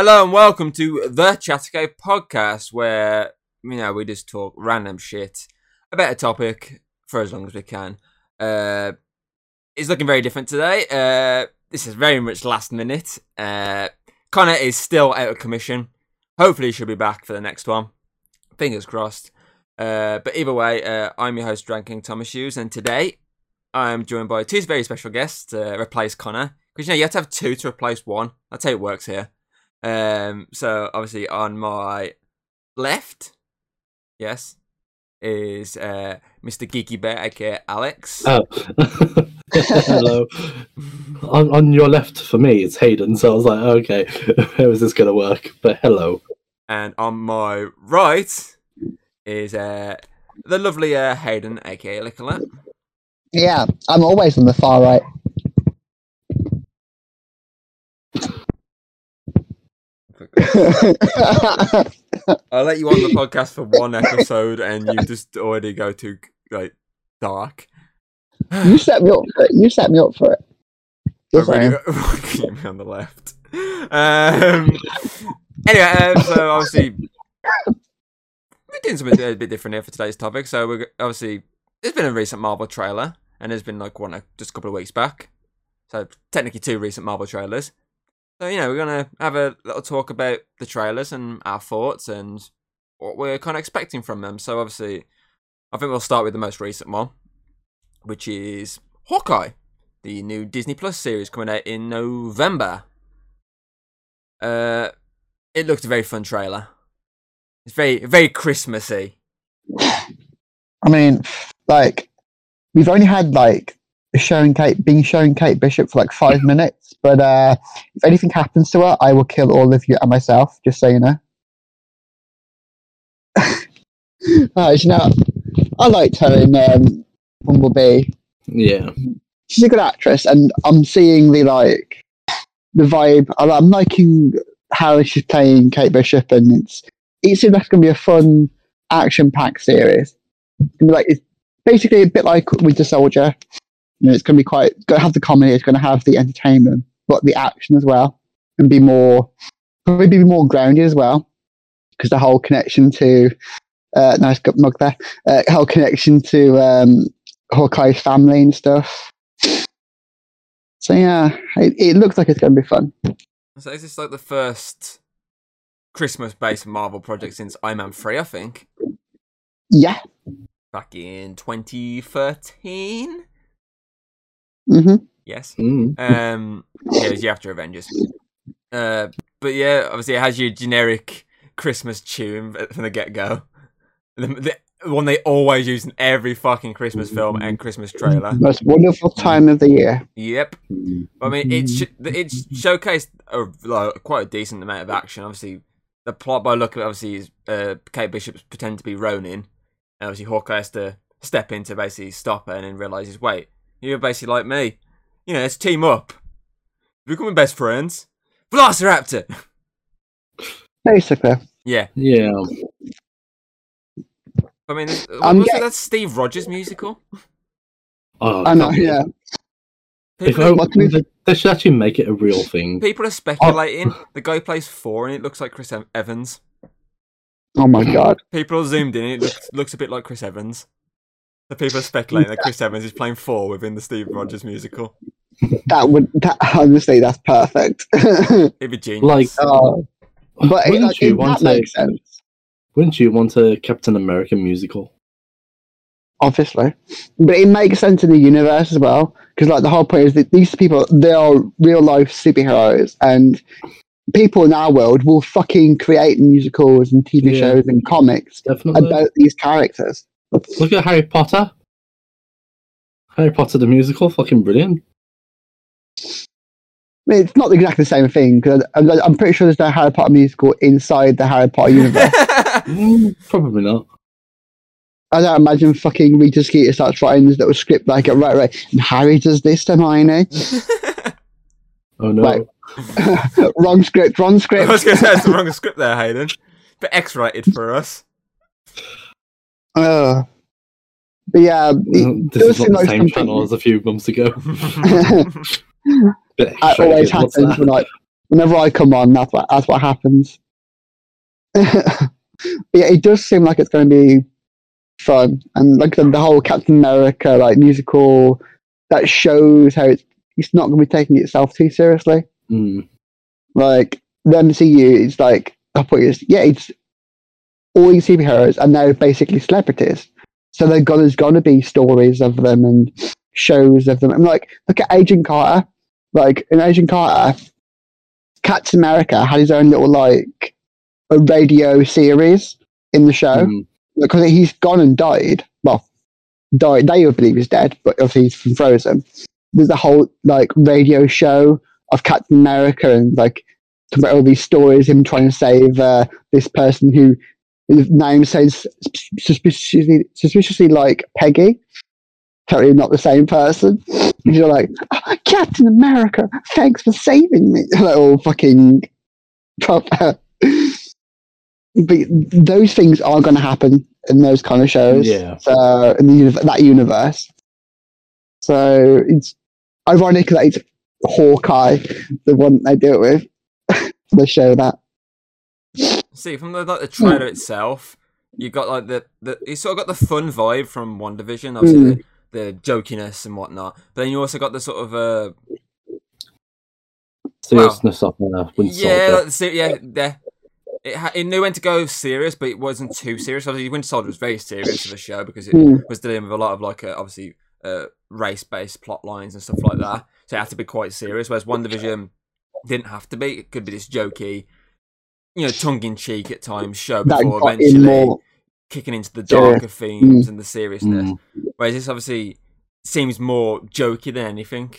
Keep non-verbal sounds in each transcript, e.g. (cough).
Hello and welcome to the Chattercave podcast, where you know we just talk random shit about a topic for as long as we can. Uh, it's looking very different today. Uh, this is very much last minute. Uh, Connor is still out of commission. Hopefully, he should be back for the next one. Fingers crossed. Uh, but either way, uh, I'm your host, Drag King Thomas Hughes, and today I'm joined by two very special guests to replace Connor. Because you know you have to have two to replace one. That's how it works here. Um, so obviously on my left, yes, is uh, Mr. Geeky Bear, aka Alex. Oh, (laughs) hello. on, on your left for me, it's Hayden. So I was like, okay, (laughs) how is this going to work? But hello. And on my right is uh, the lovely uh, Hayden, aka Nicola. Yeah, I'm always on the far right. (laughs) I'll let you on the podcast for one episode, and you just already go to like dark. you set me up for it. You set me up for it. I Yes, I really am. got (laughs) keep me on the left. Um, anyway, um, so obviously we're doing something a bit different here for today's topic. So we're obviously there's been a recent Marvel trailer, and there's been like one just a couple of weeks back. So technically two recent Marvel trailers. So you know we're gonna have a little talk about the trailers and our thoughts and what we're kind of expecting from them. So obviously, I think we'll start with the most recent one, which is Hawkeye the new Disney Plus series coming out in November. Uh, it looked a very fun trailer. It's very very Christmassy. I mean, like, we've only had like showing Kate being showing Kate Bishop for like five minutes, but uh, if anything happens to her, I will kill all of you and myself. Just so you know. (laughs) uh, you know, I liked her in um, Bumblebee. Yeah. she's a good actress, and I'm seeing the like the vibe. I'm liking how she's playing Kate Bishop, and it's it seems like it's gonna be a fun action-packed series. It's gonna be like it's basically a bit like Winter Soldier. You know, it's gonna be quite gonna have the comedy, it's gonna have the entertainment, but the action as well, and be more probably be more grounded as well, because the whole connection to uh, nice mug there, uh, whole connection to um, Hawkeye's family and stuff. So yeah, it, it looks like it's going to be fun. So is this like the first Christmas-based Marvel project since Iron Man three? I think Yeah. back in 2013. Hmm Yes. Mm. Um, yeah, it was year after Avengers. Uh, but yeah, obviously it has your generic Christmas tune from the get go. The, the one they always use in every fucking Christmas film and Christmas trailer. Most wonderful time of the year. Yep. I mean, it's sh- it's showcased a, like, quite a decent amount of action. Obviously, the plot by look of it, obviously is uh, Kate Bishop's pretend to be Ronin, and obviously Hawkeye has to step in to basically stop her, and then realizes, wait, you're basically like me. You know, let's team up. We're becoming best friends. Velociraptor. (laughs) Basically, yeah, Yeah. I mean, this- I'm was get- that Steve Rogers musical? Oh, I know. God. Yeah, If People, I, What they, they should actually make it a real thing. people are speculating. The guy plays Thor, and it looks like Chris Evans. Oh my god. People are zoomed in, and it looks, looks a bit like Chris Evans. The people are speculating that Chris Evans is playing Thor within the Steve Rogers musical. That would that honestly, that's perfect. (laughs) It'd be genius. Like, oh, but Wouldn't like, you it, want that to- makes sense, Wouldn't you want a Captain America musical? obviously. But it makes sense in the universe as well, because like the whole point is that these people they are real life superheroes, and people in our world will fucking create musicals and TV Yeah. shows and comics Definitely. about these characters. Look at Harry Potter. Harry Potter the musical, fucking brilliant. I mean, it's not exactly the same thing because I'm, I'm pretty sure there's no Harry Potter musical inside the Harry Potter universe. (laughs) Mm, probably not. I don't imagine fucking Rita Skeeter starts writing this little script like, right, right, and Harry does this to Hermione. (laughs) Oh no. Right. (laughs) wrong script, wrong script. I was going to say it's the wrong script there, Hayden. But X-rated for us. Uh, but yeah, it this is not the same channel as a few months ago. (laughs) That always happens that? when like Whenever I come on, that's what that's what happens. (laughs) yeah, it does seem like it's going to be fun, and like the, the whole Captain America like musical that shows how it's it's not going to be taking itself too seriously. Mm. Like the MCU is like I put it, yeah, it's all these superheroes are now basically celebrities. So there's gonna be stories of them and shows of them. And like, look at Agent Carter. Like in Agent Carter, Captain America had his own little like a radio series in the show Mm. because he's gone and died. Well, died. They would believe he's dead, but obviously he's from Frozen. There's a whole like radio show of Captain America and like about all these stories, him trying to save uh, this person who name says suspiciously, suspiciously like Peggy. Totally not the same person. And you're like, "Oh, Captain America, thanks for saving me. (laughs) Like all fucking proper. But those things are going to happen in those kind of shows. Yeah. So in the that universe. So it's ironic that it's Hawkeye, the one they do it with. (laughs) they show that. See, from the like the trailer itself, you got like the, the you sort of got the fun vibe from WandaVision, obviously the, the jokiness and whatnot. But then you also got the sort of uh Seriousness of uh, Winter yeah, like the, yeah, yeah. It, ha- it knew when to go serious, but it wasn't too serious. Obviously, Winter Soldier was very serious for the show because it Mm. was dealing with a lot of like uh, obviously uh, race-based plot lines and stuff like that. So it had to be quite serious. Whereas WandaVision didn't have to be. It could be just jokey, you know, tongue-in-cheek at times show before got in eventually more. kicking into the Yeah. darker themes and the seriousness. Mm. Whereas this obviously seems more jokey than anything,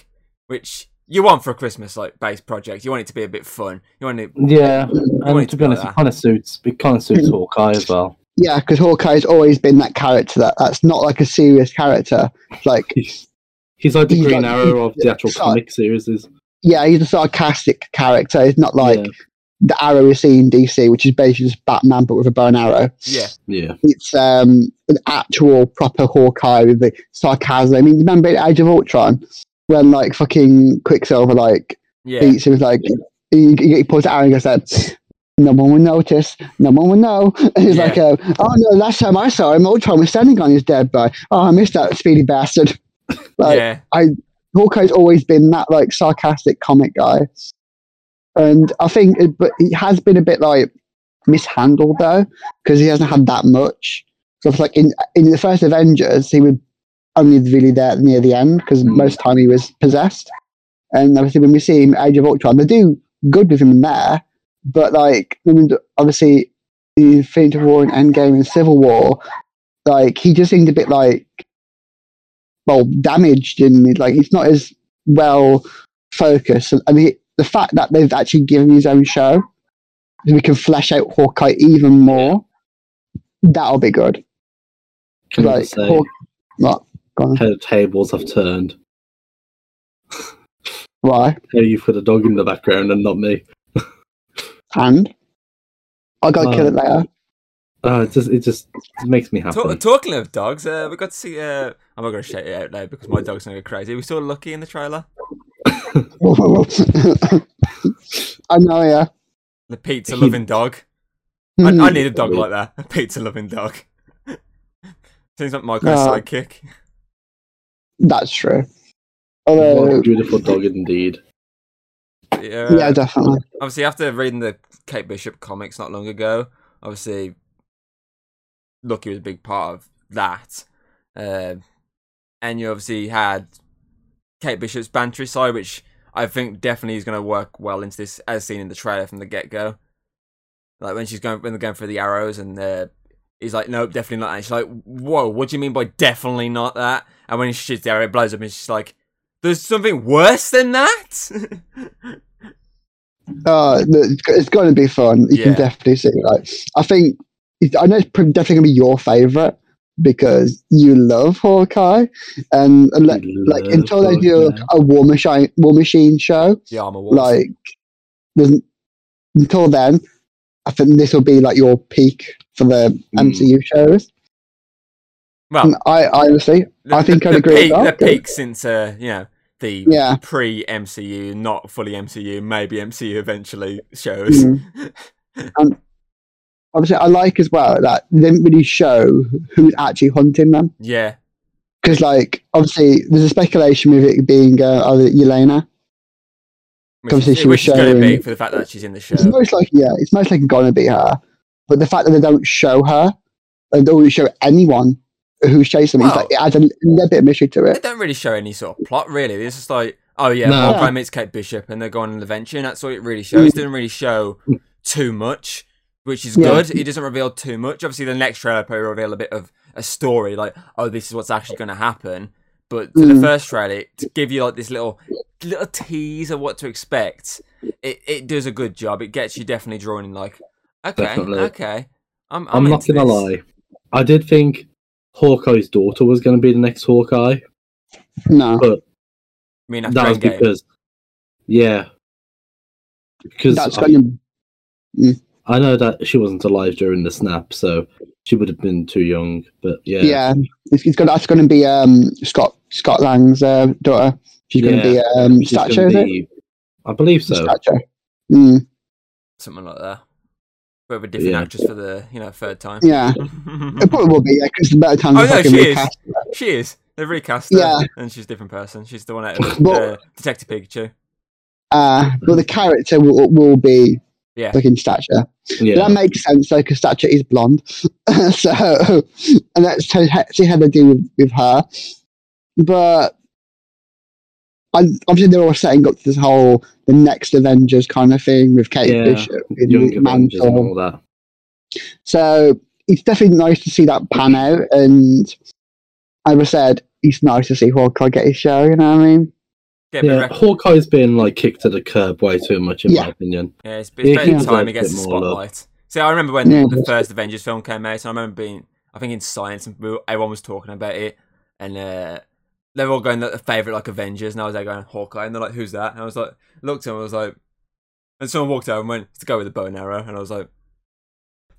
which you want for a Christmas like based project. You want it to be a bit fun. You want it Yeah, want and it to to be be honest, like it kind of suits. It kind of suits Hawkeye as well. Yeah, because Hawkeye's always been that character that that's not like a serious character. Like, He's, he's like the He's Green like- Arrow of the actual so- comic series. Is yeah, he's a sarcastic character. He's not like yeah, the Arrow we see in DC, which is basically just Batman but with a bow and arrow. yeah. yeah, It's um an actual proper Hawkeye with the sarcasm. I mean, remember in Age of Ultron when like fucking Quicksilver like Yeah. beats him with like he, he, he pulls the arrow and goes like. No one will notice. No one will know. (laughs) And he's Yeah. like, uh, "Oh no! Last time I saw him, Ultron was standing on his dead body. Oh, I missed that speedy bastard." (laughs) like, yeah. Hawkeye's always been that like sarcastic comic guy, and I think, it, but he has been a bit like mishandled though because he hasn't had that much. So it's like in in the first Avengers, he was only really there near the end because Mm. most time he was possessed, and obviously when we see him Age of Ultron, they do good with him in there, but like obviously the Infinity War and Endgame and Civil War, like he just seemed a bit like well damaged and like he's not as well focused and, and the, the fact that they've actually given his own show so we can flesh out Hawkeye even more that'll be good can like just say, Haw- what go on. how tables have turned. why How you've put a dog in the background and not me. and I gotta kill Oh. it later Uh, it just it just it makes me happy. Talk, talking of dogs, uh, we got to see. Uh, I'm not going to shout it out loud because my dog's going to go crazy. We saw Lucky in the trailer. (laughs) I know yeah The pizza loving dog. I, I need a dog like that. A pizza loving dog. (laughs) Seems like Michael's No. sidekick. that's true what although a beautiful dog indeed. Yeah, yeah definitely obviously after reading the Kate Bishop comics not long ago, obviously Lucky was a big part of that. Um and you obviously had Kate Bishop's bantery side, which I think definitely is going to work well into this, as seen in the trailer from the get go. Like when she's going when they're going for the arrows, and uh, he's like, "Nope, definitely not." that." And she's like, "Whoa, what do you mean by definitely not that?" And when she shoots the arrow, it blows up, and she's like, "There's something worse than that." (laughs) Uh, it's going to be fun. You Yeah. can definitely see. Like, I think I know it's definitely going to be your favorite because you love Hawkeye, and, and like, like until they do a War Machine War Machine show, the armor wars. like until then, I think this will be like your peak for the Mm. MCU shows. well, And I, I honestly, the, I think the, I'd the agree with that. The peak since uh, you know the Yeah. pre MCU, not fully MCU, maybe MCU eventually shows. Mm. (laughs) Obviously, I like as well that they didn't really show who's actually hunting them. yeah, Because, like, obviously, there's a speculation with it being uh, either Yelena. which Obviously, is, she was which going to be showing- for the fact that she's in the show. It's most likely, yeah, it's most likely going to be her. But the fact that they don't show her and don't really show anyone who's chasing them, it's Well- like, it adds a little bit of mystery to it. They don't really show any sort of plot, really. It's just like, oh yeah, No. Hawkeye meets Kate Bishop, and they're going on an adventure, and that's all it really shows. It didn't really show too much, which is Yeah. good. It doesn't reveal too much. Obviously, the next trailer probably reveal a bit of a story, like, oh, this is what's actually going to happen. But for the Mm. first trailer, to give you like this little little tease of what to expect, it, it does a good job. It gets you definitely drawn in. Like, okay, Definitely. okay, I'm I'm, I'm, not gonna this. lie. I did think Hawkeye's daughter was gonna be the next Hawkeye. No, but I mean, after That was because, yeah, because that's I, going to. I know that she wasn't alive during the snap, so she would have been too young. But yeah, Yeah, it's, it's gonna, that's going to be um, Scott Scott Lang's uh, daughter. She's going to be um, she's gonna Stature, be- I believe so. Stature. Mm, something like that. Bit of a different Yeah. actress for the you know third time. yeah, (laughs) it probably will be. Yeah, because the better time Oh, to no, fucking she is. recast. she is. They've recast her, Yeah. and she's a different person. She's the one out of (laughs) But- uh, Detective Pikachu. Uh, but the character will, will be Yeah. fucking Stature. Yeah, That makes sense though, because Stature is blonde. (laughs) so, and let's see how they deal with, with her. But I, obviously, they're all setting up this whole the next Avengers kind of thing with Kate Yeah, Bishop in Avengers and all that. So it's definitely nice to see that pan out. And as I said, it's nice to see Hawkeye get his show. You know what I mean? Get a Yeah, rec- Hawkeye's been like kicked to the curb way too much, in Yeah. my opinion. yeah, it's, it's Yeah, about time deserves he gets the bit love. spotlight. See, I remember when Yeah. the first Avengers film came out, and I remember being, I think in science, and everyone was talking about it, and uh, they were all going the favorite like Avengers, and I was there going Hawkeye, and they're like, "Who's that?" And I was like, looked at him, I was like, and someone walked over and went, "To go with the bow and arrow," and I was like.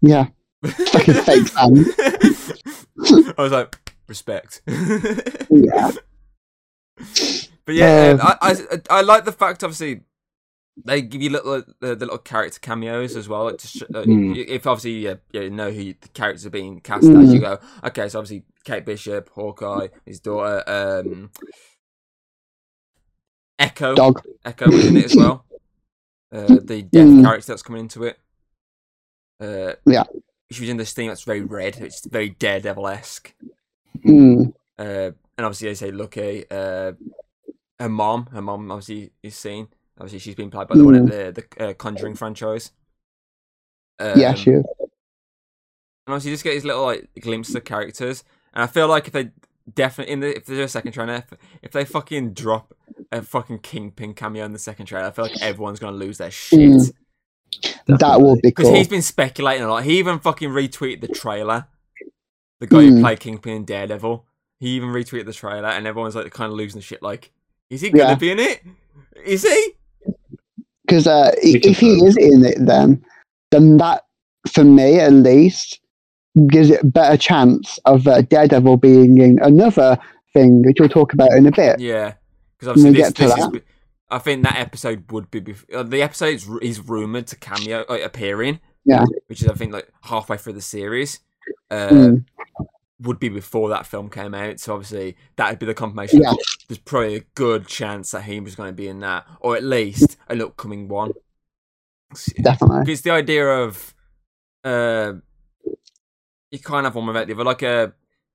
Yeah. (laughs) Fucking fake fan. I was like, respect. (laughs) Yeah. But yeah, Um, I, I I like the fact obviously they give you little the, the little character cameos as well. Like uh, Mm. If obviously you, you know who the characters are being cast as, you go okay. So obviously Kate Bishop, Hawkeye, his daughter, um, Echo, Dog. Echo was in it as well. Uh, the (laughs) death Mm. character that's coming into it. Uh, Yeah. she was in this thing that's very red. It's very Daredevil esque. Mm. Uh, and obviously, they say Lucky. Uh, her mom, her mom obviously is seen. Obviously, she's been played by the one in the the uh, Conjuring franchise. Um, yeah, she is. and obviously, you just get these little like glimpses of characters. And I feel like if they definitely in the if there's a second trailer, if, if they fucking drop a fucking Kingpin cameo in the second trailer, I feel like everyone's gonna lose their shit. Mm. That will be Because cool. he's been speculating a lot. He even fucking retweeted the trailer. The guy who Hmm. played Kingpin in Daredevil. He even retweeted the trailer, and everyone's like kind of losing the shit. Like, is he gonna Yeah. be in it? Is he? Because uh, i- We can if he is in it, then then that, for me at least, gives it a better chance of uh, Daredevil being in another thing, which we'll talk about in a bit. Yeah, because obviously We'll this, get to this is. that. I think that episode would be bef- uh, the episode is, is rumored to cameo like, appearing. Yeah. which is I think like halfway through the series. Uh, Mm. Would be before that film came out, so obviously that would be the confirmation. Yeah. There's probably a good chance that he was going to be in that, or at least an upcoming one. Definitely. Because the idea of uh, you can't have one without the other. Like uh,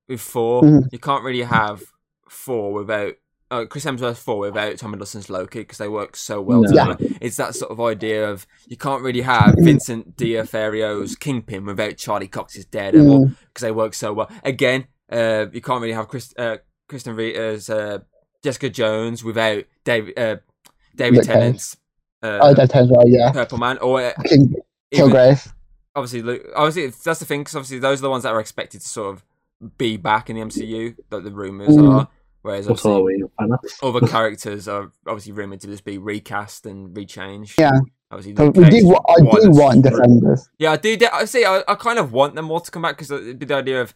with Thor Mhm. you can't really have Thor without uh, Chris Hemsworth Thor without Tom Hiddleston's Loki because they work so well No. Yeah. together. It's that sort of idea of you can't really have Vincent D'Onofrio's Kingpin without Charlie Cox's Daredevil Mm. because they work so well. Again, uh, you can't really have Chris, uh, Krysten Ritter's uh, Jessica Jones without David uh, David Tennant's uh, Oh, as well, yeah. Purple Man, or uh, King Kilgrave. obviously, Lu- obviously that's the thing because obviously those are the ones that are expected to sort of be back in the MCU. That the rumors Mm. are, whereas What are obviously other characters are obviously rumored to just be recast and rechanged. Yeah. obviously. So we do, I do want Defenders. Yeah, I do. I see. I, I kind of want them all to come back because it'd be the idea of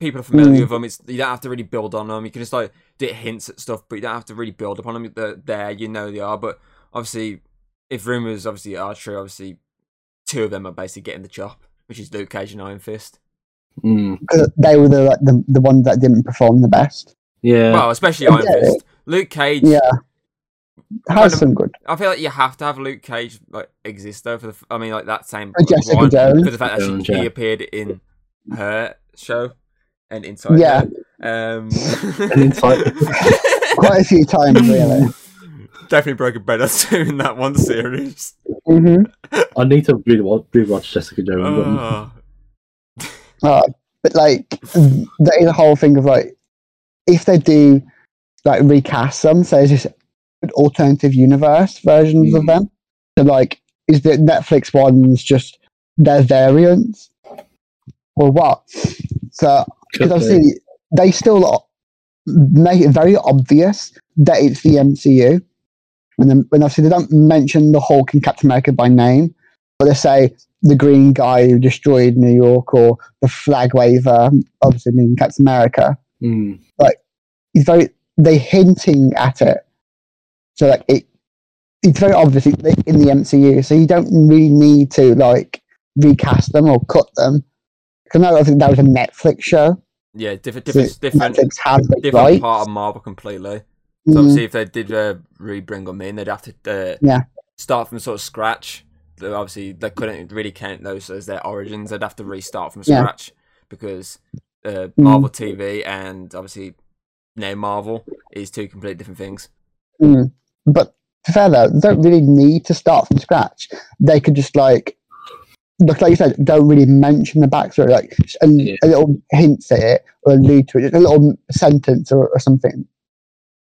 people are familiar Mm. with them. It's you don't have to really build on them. You can just like do hints at stuff, but you don't have to really build upon them. They're there, you know they are. But obviously, if rumors obviously are true, obviously two of them are basically getting the chop, which is Luke Cage and Iron Fist. Mm. Because they were the, like, the the ones that didn't perform the best. Yeah. Well, especially I Iron get it. Fist. Luke Cage. Yeah, Kind has of- some good. I feel like you have to have Luke Cage like exist though for the. I mean, like that same For Jessica one, Jones. for the fact that she, Jones, he appeared in her show and inside. Yeah. her. Um. (laughs) And inside- (laughs) Quite a few times, really. Definitely broke a bed or two in that one series. hmm I need to really watch, rewatch Jessica Jones. Oh. Uh, but like, that is the whole thing of like, if they do like recast them, so this alternative universe versions of Mm. them. So like, is the Netflix ones just their variants, or what? So because obviously they still make it very obvious that it's the MCU. and then, when obviously they don't mention the Hulk and Captain America by name, but they say the green guy who destroyed New York or the flag waver, obviously meaning Captain America. Mm. It's very they hinting at it, so like it. It's very obvious in the MCU, so you don't really need to like recast them or cut them. Because no, I think that was a Netflix show. Yeah, different, So different, different, Netflix has the different rights. part of Marvel completely. So Mm. So obviously, if they did uh, re-bring them in, they'd have to uh, Yeah. start from sort of scratch. They- Obviously, they couldn't really count those as their origins. They'd have to restart from Yeah. scratch because uh, Mm. Marvel TV and obviously now Marvel is two completely different things. Mm. But to fair though, they don't really need to start from scratch. They could just like, look like you said, don't really mention the backstory, like a, Yeah. a little hint at it or allude to it, just a little sentence or, or something.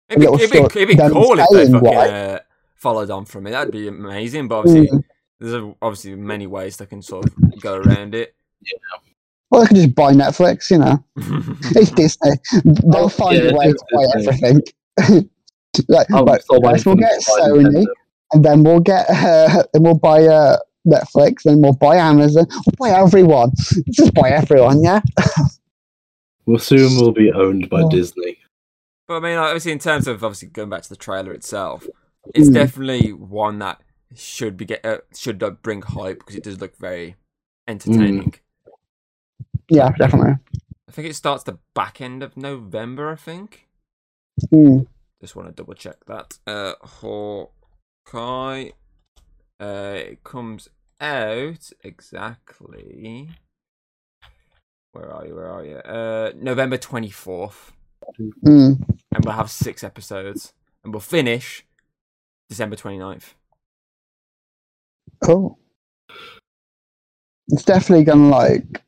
It'd be, it'd be, it'd be cool if they fucking uh, followed on from it. That'd be amazing. But obviously, Mm. there's a, obviously many ways they can sort of go around it. Well, they could just buy Netflix, you know. (laughs) It's Disney. They'll Oh, find yeah, a way to buy Disney. everything. (laughs) like, I'm right, first we'll get Sony, Nintendo. and then we'll get, uh, then we'll buy uh, Netflix, and we'll buy Amazon, we'll buy everyone. Just buy everyone, yeah. We'll soon We'll be owned by Oh. Disney. But I mean, like, obviously, in terms of obviously going back to the trailer itself, it's Mm. definitely one that should be get uh, should uh, bring hype because it does look very entertaining. Yeah, definitely. I think it starts the back end of November. I think. Mm. Just want to double check that. Uh, Hawkeye. Uh, it comes out exactly. Where are you? Where are you? Uh, November twenty fourth, Mm. and we'll have six episodes, and we'll finish December 29th. Cool. It's definitely gonna like.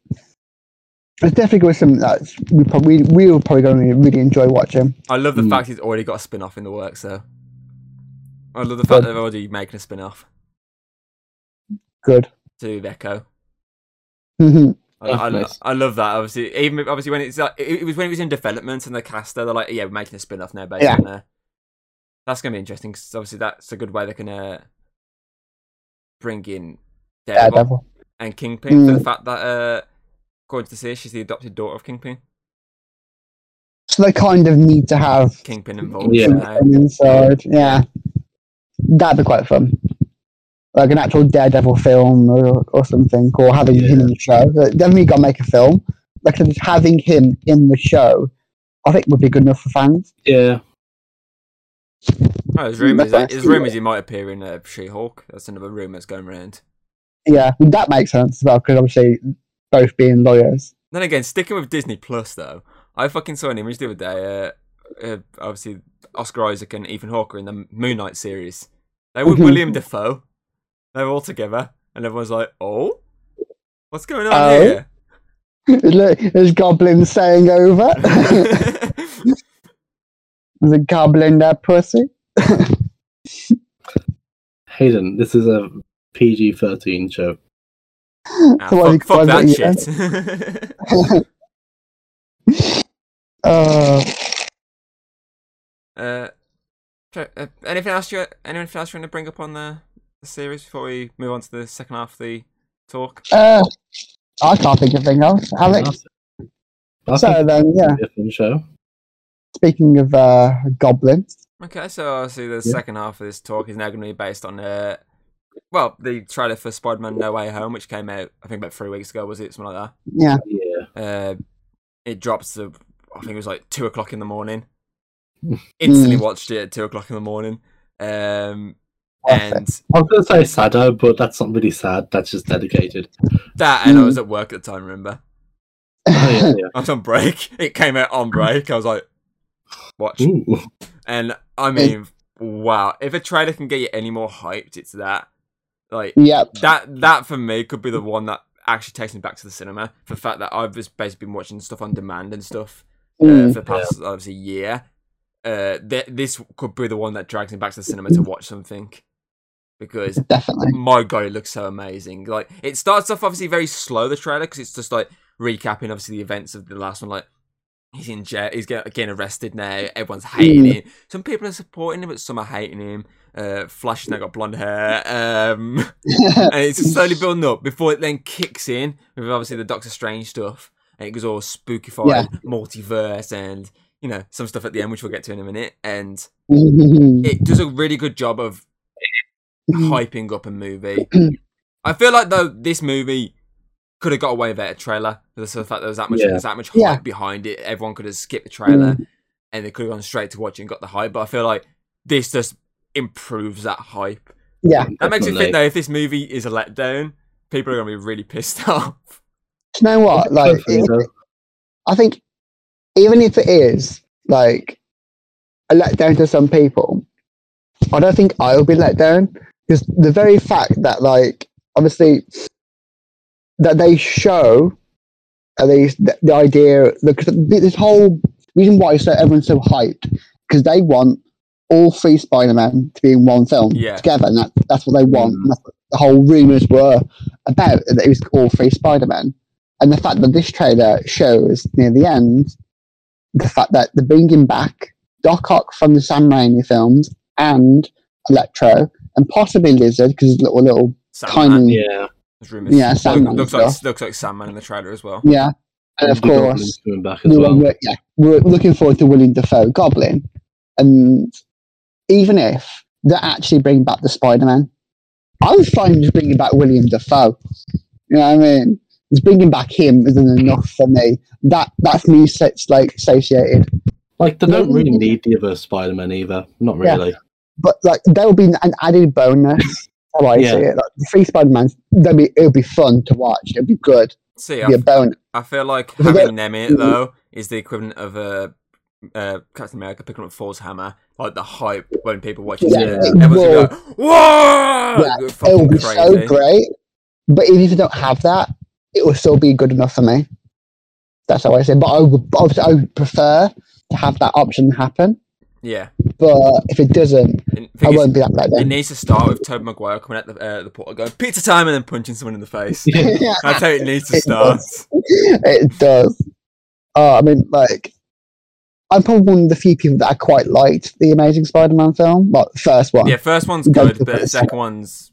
It's definitely going to be something that we probably we will probably going to really enjoy watching. I love the Mm. fact he's already got a spin off in the works, though. I love the fact that they're already making a spin off Good. to Echo. Mhm. I, I, nice. I love that. Obviously, even obviously when it's like it, it was when it was in development and the cast they're like, yeah, we're making a spin off now based Yeah. on there. That's gonna be interesting because obviously that's a good way they can uh, bring in Daredevil, Daredevil. and Kingpin for the Mm. fact that uh, according to say she's the adopted daughter of Kingpin. So they kind of need to have Kingpin involved. Yeah. somehow. inside. Yeah, that'd be quite fun. Like an actual Daredevil film or, or something, or having him in the show. Like, Definitely got to make a film. Like just having him in the show, I think would be good enough for fans. Yeah. Oh, there's rumors. That's There's rumors he might appear in uh, She-Hulk. That's another rumor that's going around. Yeah, that makes sense as well because obviously both being lawyers. Then again, sticking with Disney Plus though, I fucking saw an image the other day. Uh, uh, obviously, Oscar Isaac and Ethan Hawke in the Moon Knight series. They were Mhm. William Dafoe. They were all together, and everyone's like, "Oh, what's going on Oh? here?" (laughs) Look, There's goblins saying over. (laughs) (laughs) There's a goblin that pussy. Hayden, this is a PG 13 show. Ah, So what fuck, you- fuck what that shit. (laughs) uh, uh, uh, anything else you anything else you want to bring up on the, the series before we move on to the second half of the talk? uh, I can't think of anything else. Alex, I So then, yeah. it'll be a fun show. Speaking of uh, Goblin, Okay, so obviously the Yeah. second half of this talk is now going to be based on, uh, well, the trailer for Spider-Man: No Way Home, which came out I think about three weeks ago. Was it something like yeah, Yeah. Uh, it drops to I think it was like two o'clock in the morning. (laughs) Instantly watched it at two o'clock in the morning. Um, and I was going to say sadder, but that's not really sad. That's just dedicated. that, and I was at work at the time. Remember, Oh, yeah, yeah. (laughs) I was on break. It came out on break. I was like, watch. Ooh. And I mean, wow! If a trailer can get you any more hyped, it's that. Like yep, that. That for me could be the one that actually takes me back to the cinema. For the fact that I've just basically been watching stuff on demand and stuff uh, Mm. for the past obviously year. Uh, th- this could be the one that drags me back to the cinema to watch something because definitely. my god, it looks so amazing. Like it starts off obviously very slow the trailer because it's just like recapping obviously the events of the last one. Like he's in jail, he's get, getting arrested now. Everyone's hating Mm. him. Some people are supporting him, but some are hating him. Uh, Flash now got blonde hair. Um, (laughs) and it's slowly building up before it then kicks in with obviously the Doctor Strange stuff, and it goes all spookified, Yeah. multiverse, and you know some stuff at the end which we'll get to in a minute. And (laughs) it does a really good job of hyping up a movie. (clears throat) I feel like though this movie could have got away with a trailer the fact that there was that much Yeah. there's that much hype Yeah. behind it. Everyone could have skipped the trailer Mm. and they could have gone straight to watch it and got the hype. But I feel like this just improves that hype. yeah. That makes me Definitely. think though if this movie is a letdown, people are gonna be really pissed (laughs) off. Do you know what? Like, Hopefully, it- I think even if it is like a letdown to some people, I don't think I'll be let down because the very fact that like obviously that they show at least the, the idea the, 'cause this whole reason why so everyone's so hyped because they want all three Spider-Man to be in one film Yeah. together and that, that's what they want Mm. and that's what the whole rumors were about that it was all three Spider-Man and the fact that this trailer shows near the end the fact that they're bringing back Doc Ock from the Sam Raimi films and Electro and possibly Lizard because he's a little, little Sandman. tiny, Yeah. There's rumors. Yeah, Look- Sandman looks and like stuff. looks like Sandman in the trailer as well. yeah. And of course, coming back as well. we're- yeah, we're looking forward to William Dafoe Goblin, and even if they actually bring back the Spider Man, I'm fine just bringing back William Dafoe. You know what I mean? Just bringing back him isn't enough for me. That that's me sits like satiated. Like they don't really need the other Spider-Man either. Not Yeah. really. but like that would be an added bonus. How I Yeah. see it, like the three Spider Mans, that'd be it'll be fun to watch. It'll be good. See, It'll be a I, bonus. I feel like But having them in it though is the equivalent of a. Uh, Captain America picking up Thor's hammer, like the hype when people watch it. Yeah, Yeah, it Everyone's will. gonna go, "Whoa!" Yeah, It will be crazy. so great. But even if you don't have that, it will still be good enough for me. That's how I say. But I would obviously I would prefer to have that option happen. Yeah, But if it doesn't, I is, won't be that let it needs to start with Tobey Maguire coming at the uh, the portal, going pizza time, and then punching someone in the face. (laughs) Yeah, That's how it needs to It start. does. it does. Oh, I mean, like, I'm probably one of the few people that I quite liked the Amazing Spider-Man film. Well, the first one. Yeah, first one's good, but the the second one's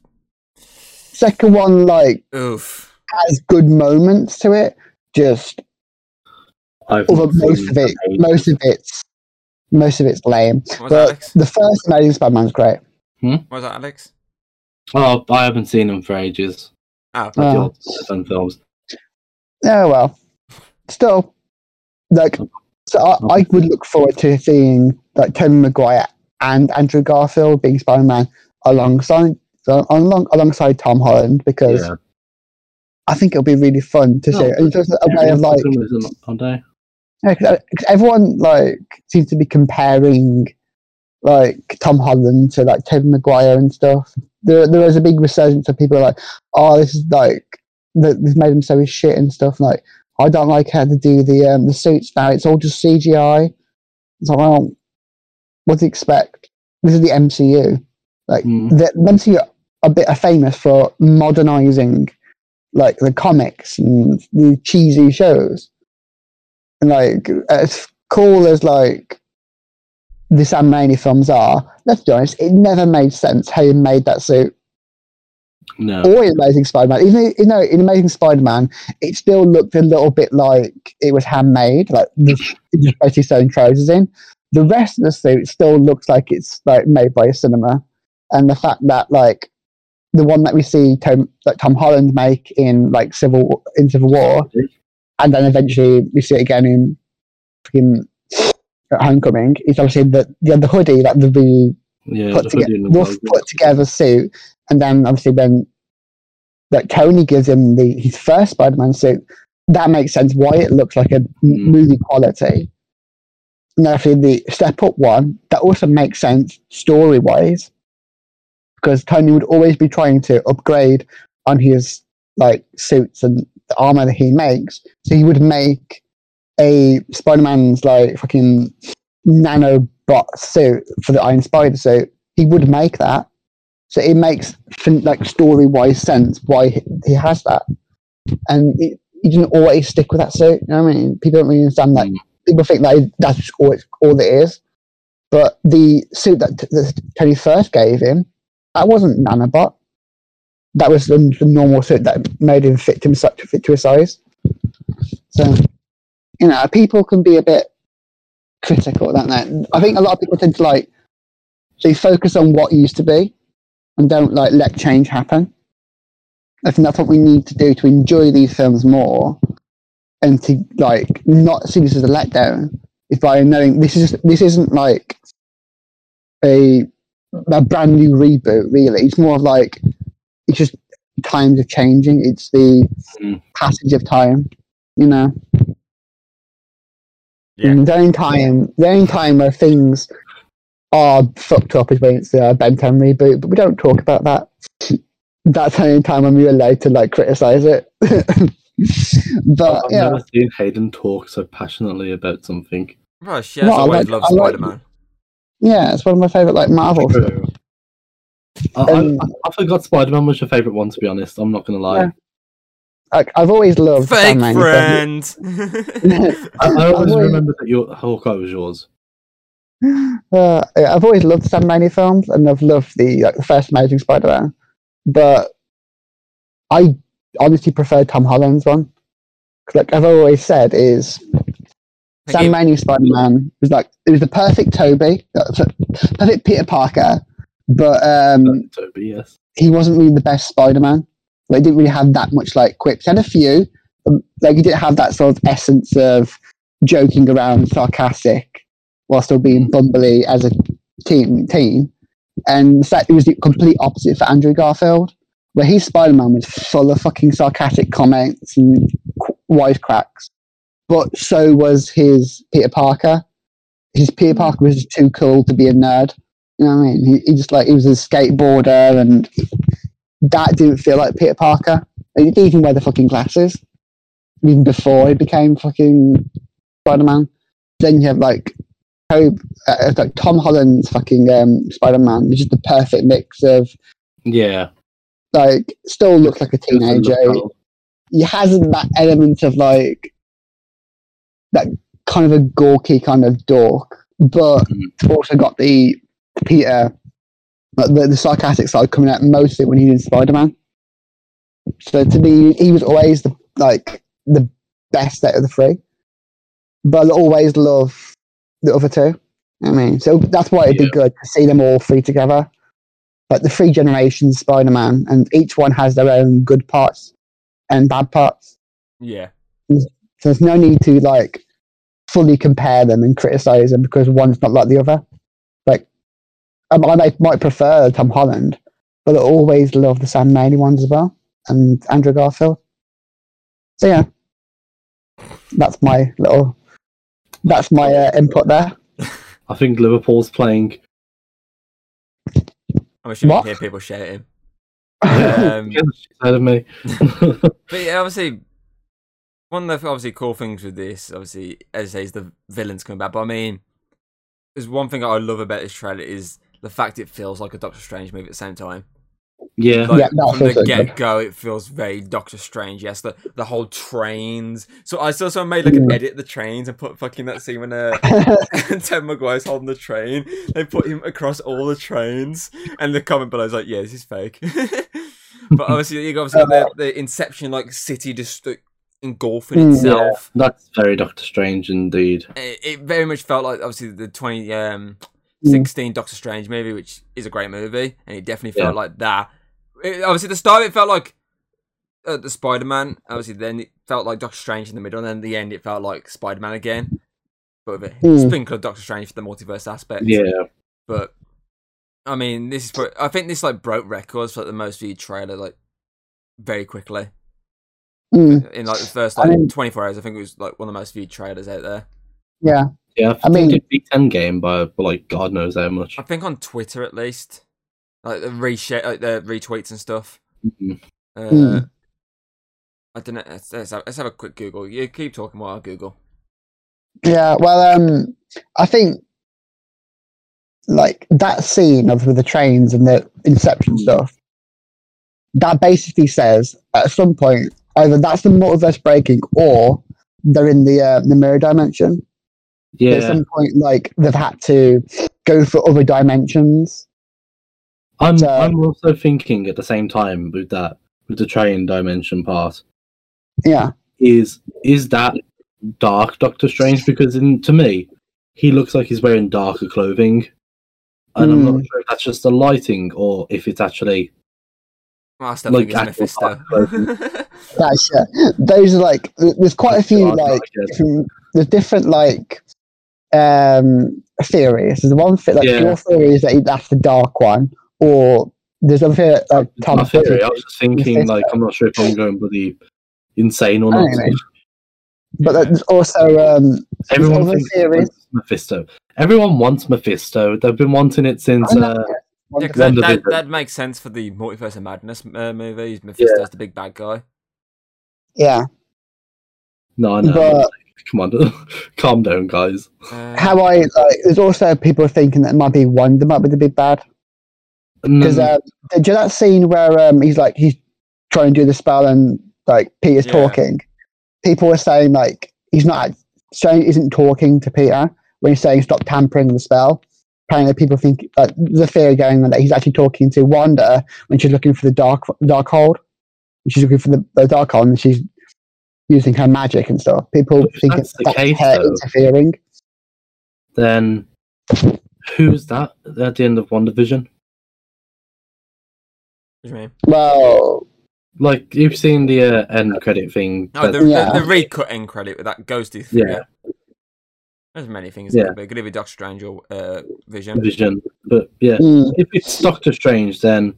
Second one, like, oof. has good moments to it. Just I've although most of it, eight. most of it's, most of it's lame. What But that, Alex? the first Amazing Spider-Man's great. Hmm? What was that, Alex? Oh, I haven't seen them for ages. Oh, Like Oh. old films. Oh well, still, like, so I, I would look forward to seeing like Tobey Maguire and Andrew Garfield being Spider-Man alongside so along, alongside Tom Holland because Yeah. I think it'll be really fun to No, see. It's just a way of like on day. Yeah, 'cause, uh, 'cause everyone like seems to be comparing like Tom Holland to like Tobey Maguire and stuff. There, there was a big resurgence of people like, oh, this is like th- this made him so his shit and stuff. Like, I don't like how to do the um, the suits now. It's all just CGI. It's like, well, what do you expect? This is the MCU. Like Mm. the, the MCU a bit are famous for modernizing like the comics and the cheesy shows. And like as cool as like the Sam Raimi films are, let's be honest, it never made sense how you made that suit. No. or in Amazing Spider-Man. Even you know, in Amazing Spider-Man, it still looked a little bit like it was handmade, like the- (laughs) basically sewing trousers in. The rest of the suit still looks like it's like made by a cinema, and the fact that like the one that we see Tom, like Tom Holland make in like Civil in Civil War, and then eventually we see it again in Homecoming. Is obviously the the, the hoodie that the, the Yeah, put the together, rough put together suit, and then obviously when like Tony gives him the his first Spider-Man suit, that makes sense why it looks like a Mm. movie quality. And actually, the step up one that also makes sense story wise, because Tony would always be trying to upgrade on his like suits and the armor that he makes. So he would make a Spider-Man's like fucking nanobot suit for the Iron Spider suit. He would make that. So it makes like story wise sense why he, has that. And it, he didn't always stick with that suit. You know what I mean? People don't really understand that. Mm. People think that that's all, it's, all it is. But the suit that, that Tony first gave him, that wasn't nanobot. That was the, the normal suit that made him fit him such fit to his size. So, you know, people can be a bit critical, don't they? I think a lot of people tend to like they focus on what used to be and don't like let change happen. I think that's what we need to do to enjoy these films more and to like not see this as a letdown is by knowing this is this isn't like a a brand new reboot really. It's more of like it's just times are changing. It's the Mm. passage of time, you know. Yeah. And the only time, the only time where things are fucked up is when it's the Ben 10 reboot, but we don't talk about that. That's the only time when we're allowed to like criticize it. (laughs) but I've yeah, never seen Hayden talk so passionately about something. Bro, she has No, I always like- loved I like- Spider Man. yeah, it's one of my favorite like Marvel. films. I, I, Um, I forgot Spider Man was your favourite one, to be honest. I'm not going to lie. Yeah. Like I've always loved Fake Sam Raimi friend. (laughs) I, I always always- remember that your Hawkeye was yours. (laughs) Uh, I've always loved Sam Raimi films, and I've loved the like the first Amazing Spider-Man, but I honestly prefer Tom Holland's one. Like I've always said, is Sam Raimi Spider-Man was like it was the perfect Tobey, perfect Peter Parker, but um, Tobey, yes. he wasn't really the best Spider-Man. Like, he didn't really have that much like quips. He had a few, um, like he didn't have that sort of essence of joking around, sarcastic, while still being bumbly as a team. Team, and that it was the complete opposite for Andrew Garfield, where his Spider-Man was full of fucking sarcastic comments and qu- wisecracks, but so was his Peter Parker. His Peter Parker was too cool to be a nerd. You know what I mean? He, he just like he was a skateboarder, and that didn't feel like Peter Parker. He didn't even wear the fucking glasses, even before he became fucking Spider Man. Then you have like, Tob- uh, like Tom Holland's fucking um, Spider Man, which is the perfect mix of Yeah. like still looks like a teenager. He has that element of like that kind of a gawky kind of dork, but Mm. also got the Peter, like the, the sarcastic side coming out mostly when he did Spider Man. So to me, he was always the like the best out of the three, but I'll always love the other two. I mean, so that's why it'd be Yeah. good to see them all three together, like the three generations Spider Man, and each one has their own good parts and bad parts. yeah. So there's no need to like fully compare them and criticize them because one's not like the other. Like, um, I might, might prefer Tom Holland, but I always love the Sam Raimi ones as well, and Andrew Garfield. So yeah, that's my little, that's my uh, input there. I think Liverpool's playing. I'm assuming What? you hear people shouting. (laughs) Um, Get the shit out of me. (laughs) But yeah, obviously, one of the obviously cool things with this, obviously, as I say, is the villains coming back. But I mean, there's one thing I love about this trailer is the fact it feels like a Doctor Strange movie at the same time. Yeah. Like, Yeah, that from the get go, it feels very Doctor Strange. Yes, the the whole trains. So I saw someone made like an Mm. edit the trains and put fucking that scene when uh, (laughs) (laughs) Ted Maguire's holding the train. They put him across all the trains, and the comment below is like, "Yeah, this is fake." (laughs) but obviously you obviously got the, the Inception like city just like, engulfing Mm, itself. That's very Doctor Strange indeed. It, it very much felt like obviously the twenty um, Mm. 16 Doctor Strange movie, which is a great movie, and it definitely felt Yeah. like that. It- obviously, the start it felt like uh, the Spider Man. Obviously, then it felt like Doctor Strange in the middle, and then the end it felt like Spider Man again. But with a Mm. sprinkle of Doctor Strange for the multiverse aspect. Yeah, But I mean, this is pro- I think this like broke records for like, the most viewed trailer like very quickly Mm, in like the first I like mean- 24 hours. I think it was like one of the most viewed trailers out there. yeah. yeah. I I mean- mean, it beat Endgame by by, like God knows how much. I think on Twitter at least, like the reshare, like the retweets and stuff. Mhm. Uh, Mm. I don't know. Let's, let's, have, let's have a quick Google. You keep talking while I Google. Yeah, well, um, I think like that scene of the trains and the Inception stuff. That basically says at some point either that's the multiverse breaking or they're in the uh, the mirror dimension. Yeah. At some point, like they've had to go for other dimensions. I'm So- I'm also thinking at the same time with that with the train dimension part Yeah, is is that dark Doctor Strange because in, to me he looks like he's wearing darker clothing, and I'm Hmm. not sure if that's just the lighting or if it's actually Well, I still Like think it's Mephisto. that's (laughs) yeah. Those are like there's quite a few God, like yeah. different, there's different like um theories. There's one like Yeah. your theory is that that's the dark one, or there's a theory like Tom. my theory. I was just thinking like I'm not sure if I'm going bloody insane or not. know. But there's also um Everyone other thinks theories. Mephisto. Everyone wants Mephisto. They've been wanting it since. Uh, Yeah, 'cause Wonder that, that, that makes sense for the Multiverse of Madness uh, movie. Mephisto's the big bad guy. yeah. no, no. But Come on, (laughs) calm down, guys. Uh, how I like there's also people thinking that it might be Wanda might be the big bad. Because Mm, um, did you that scene where um, he's like he's trying to do the spell and like Peter's Yeah. talking? People were saying like he's not saying isn't talking to Peter when he's saying stop tampering the spell. Apparently, people think like the theory going on that he's actually talking to Wanda when she's looking for the dark dark hold. She's looking for the, the dark hold and she's using her magic and stuff. People If think that's it's the that's case, her though- interfering. then who's that at the end of WandaVision? What do you mean? Well, Like you've seen the uh, end credit thing. Oh, that- the, Yeah. the, the recut end credit with that ghosty thing. Yeah. There's many things Yeah. it could be. It could be Doctor Strange or uh, Vision. Vision, but yeah, mm, if it's Doctor Strange, then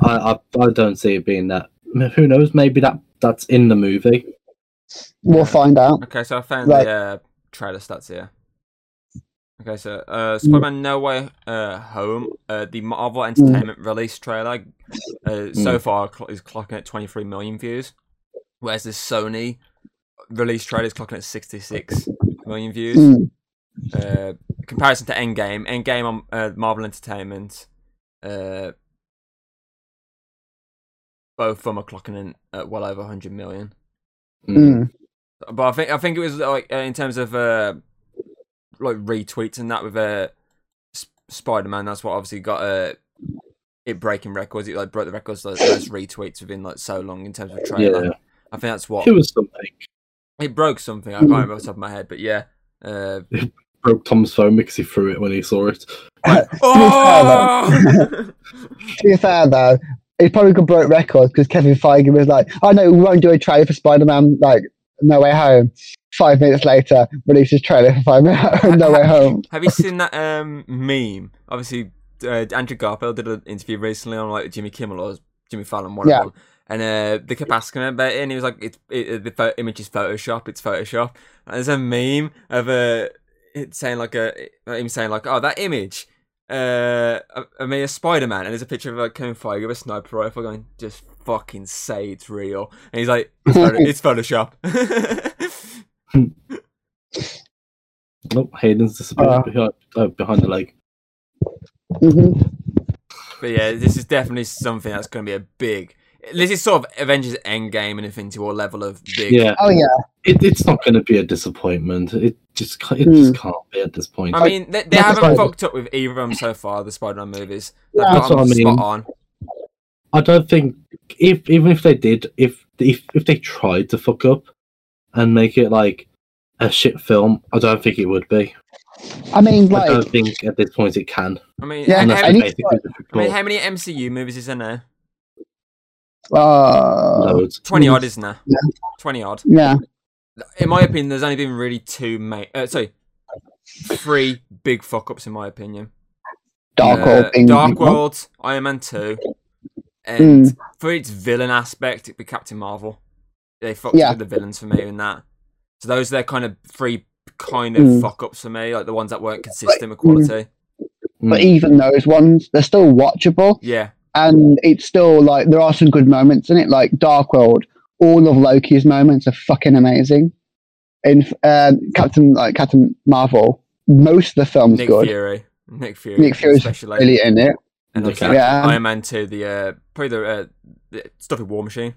I, I I don't see it being that. Who knows? Maybe that that's in the movie. we'll find out. Okay, so I found Right. the uh, trailer stats here. Okay, so uh, Spider-Man No Way uh, Home, uh, the Marvel Entertainment release trailer, uh, so far is clocking at 23 million views, whereas the Sony release trailer is clocking at 66 million views. Mm, Uh, comparison to Endgame, Endgame on uh, Marvel Entertainment, uh, both of them are clocking in at well over 100 million. Mm. mm. But I think I think it was like uh, in terms of uh, like retweets and that with uh, Sp- Spider Man. That's what obviously got uh, it breaking records. It like broke the records those, those retweets within like so long in terms of trailer. Yeah, I think that's what it was something. it broke something. I can't remember off the top of my head, but yeah. Uh, Broke Tom's phone because he threw it when he saw it. (laughs) oh! To be fair though, it probably could break records because Kevin Feige was like, "Oh know we won't do a trailer for Spider-Man like No Way Home." Five minutes later, releases trailer for Five Minutes No Way Home. Have you seen that um, meme? Obviously, uh, Andrew Garfield did an interview recently on like Jimmy Kimmel or Jimmy Fallon, one Yeah. of them. And uh, they kept asking him about it, and he was like, "It's it, the pho- image is Photoshop. It's Photoshop." And there's a meme of a it saying like a him saying like, "Oh, that image." Uh, of- of me as Spider Man, and there's a picture of like Kevin Feige with a sniper rifle going, "Just fucking say it's real." And he's like, "It's, photo- (laughs) it's Photoshop." (laughs) Oh, Hayden's disappeared Uh. behind, uh, behind the leg. hmm But yeah, this is definitely something that's going to be a big. This is sort of Avengers Endgame and Infinity War level of big. Yeah, Oh yeah, it, it's not going to be a disappointment. It just ca- it Hmm. just can't be at this point. I mean, they, they haven't fine. fucked up with either of them so far. The Spider-Man movies, they've Yeah. That's what I mean. spot on. I don't think if even if they did, if if if they tried to fuck up and make it like a shit film, I don't think it would be. I mean, I don't think at this point it can. I mean, Yeah, how, I they many, like- I mean, how many MCU movies is in there now? uh, loads. 20 odd, isn't there? Yeah. 20 odd. yeah, In my opinion, there's only been really two main. Uh, sorry, three big fuck ups, in my opinion. Dark Uh, World being Dark World, Iron Man 2, and for its villain aspect, it'd be Captain Marvel. They fucked Yeah. with the villains for me in that. So those are their kind of three kind of Mm. fuck ups for me, like the ones that weren't consistent with quality. But Mm. even those ones, they're still watchable, Yeah, and it's still like there are some good moments in it. Like Dark World, all of Loki's moments are fucking amazing. In um, Captain, like Captain Marvel, most of the film's Nick good. Fury. Nick Fury. Nick Fury's especially. really in it. And Okay. obviously Yeah. Iron Man 2, the, uh, probably the, uh, the stuff with War Machine.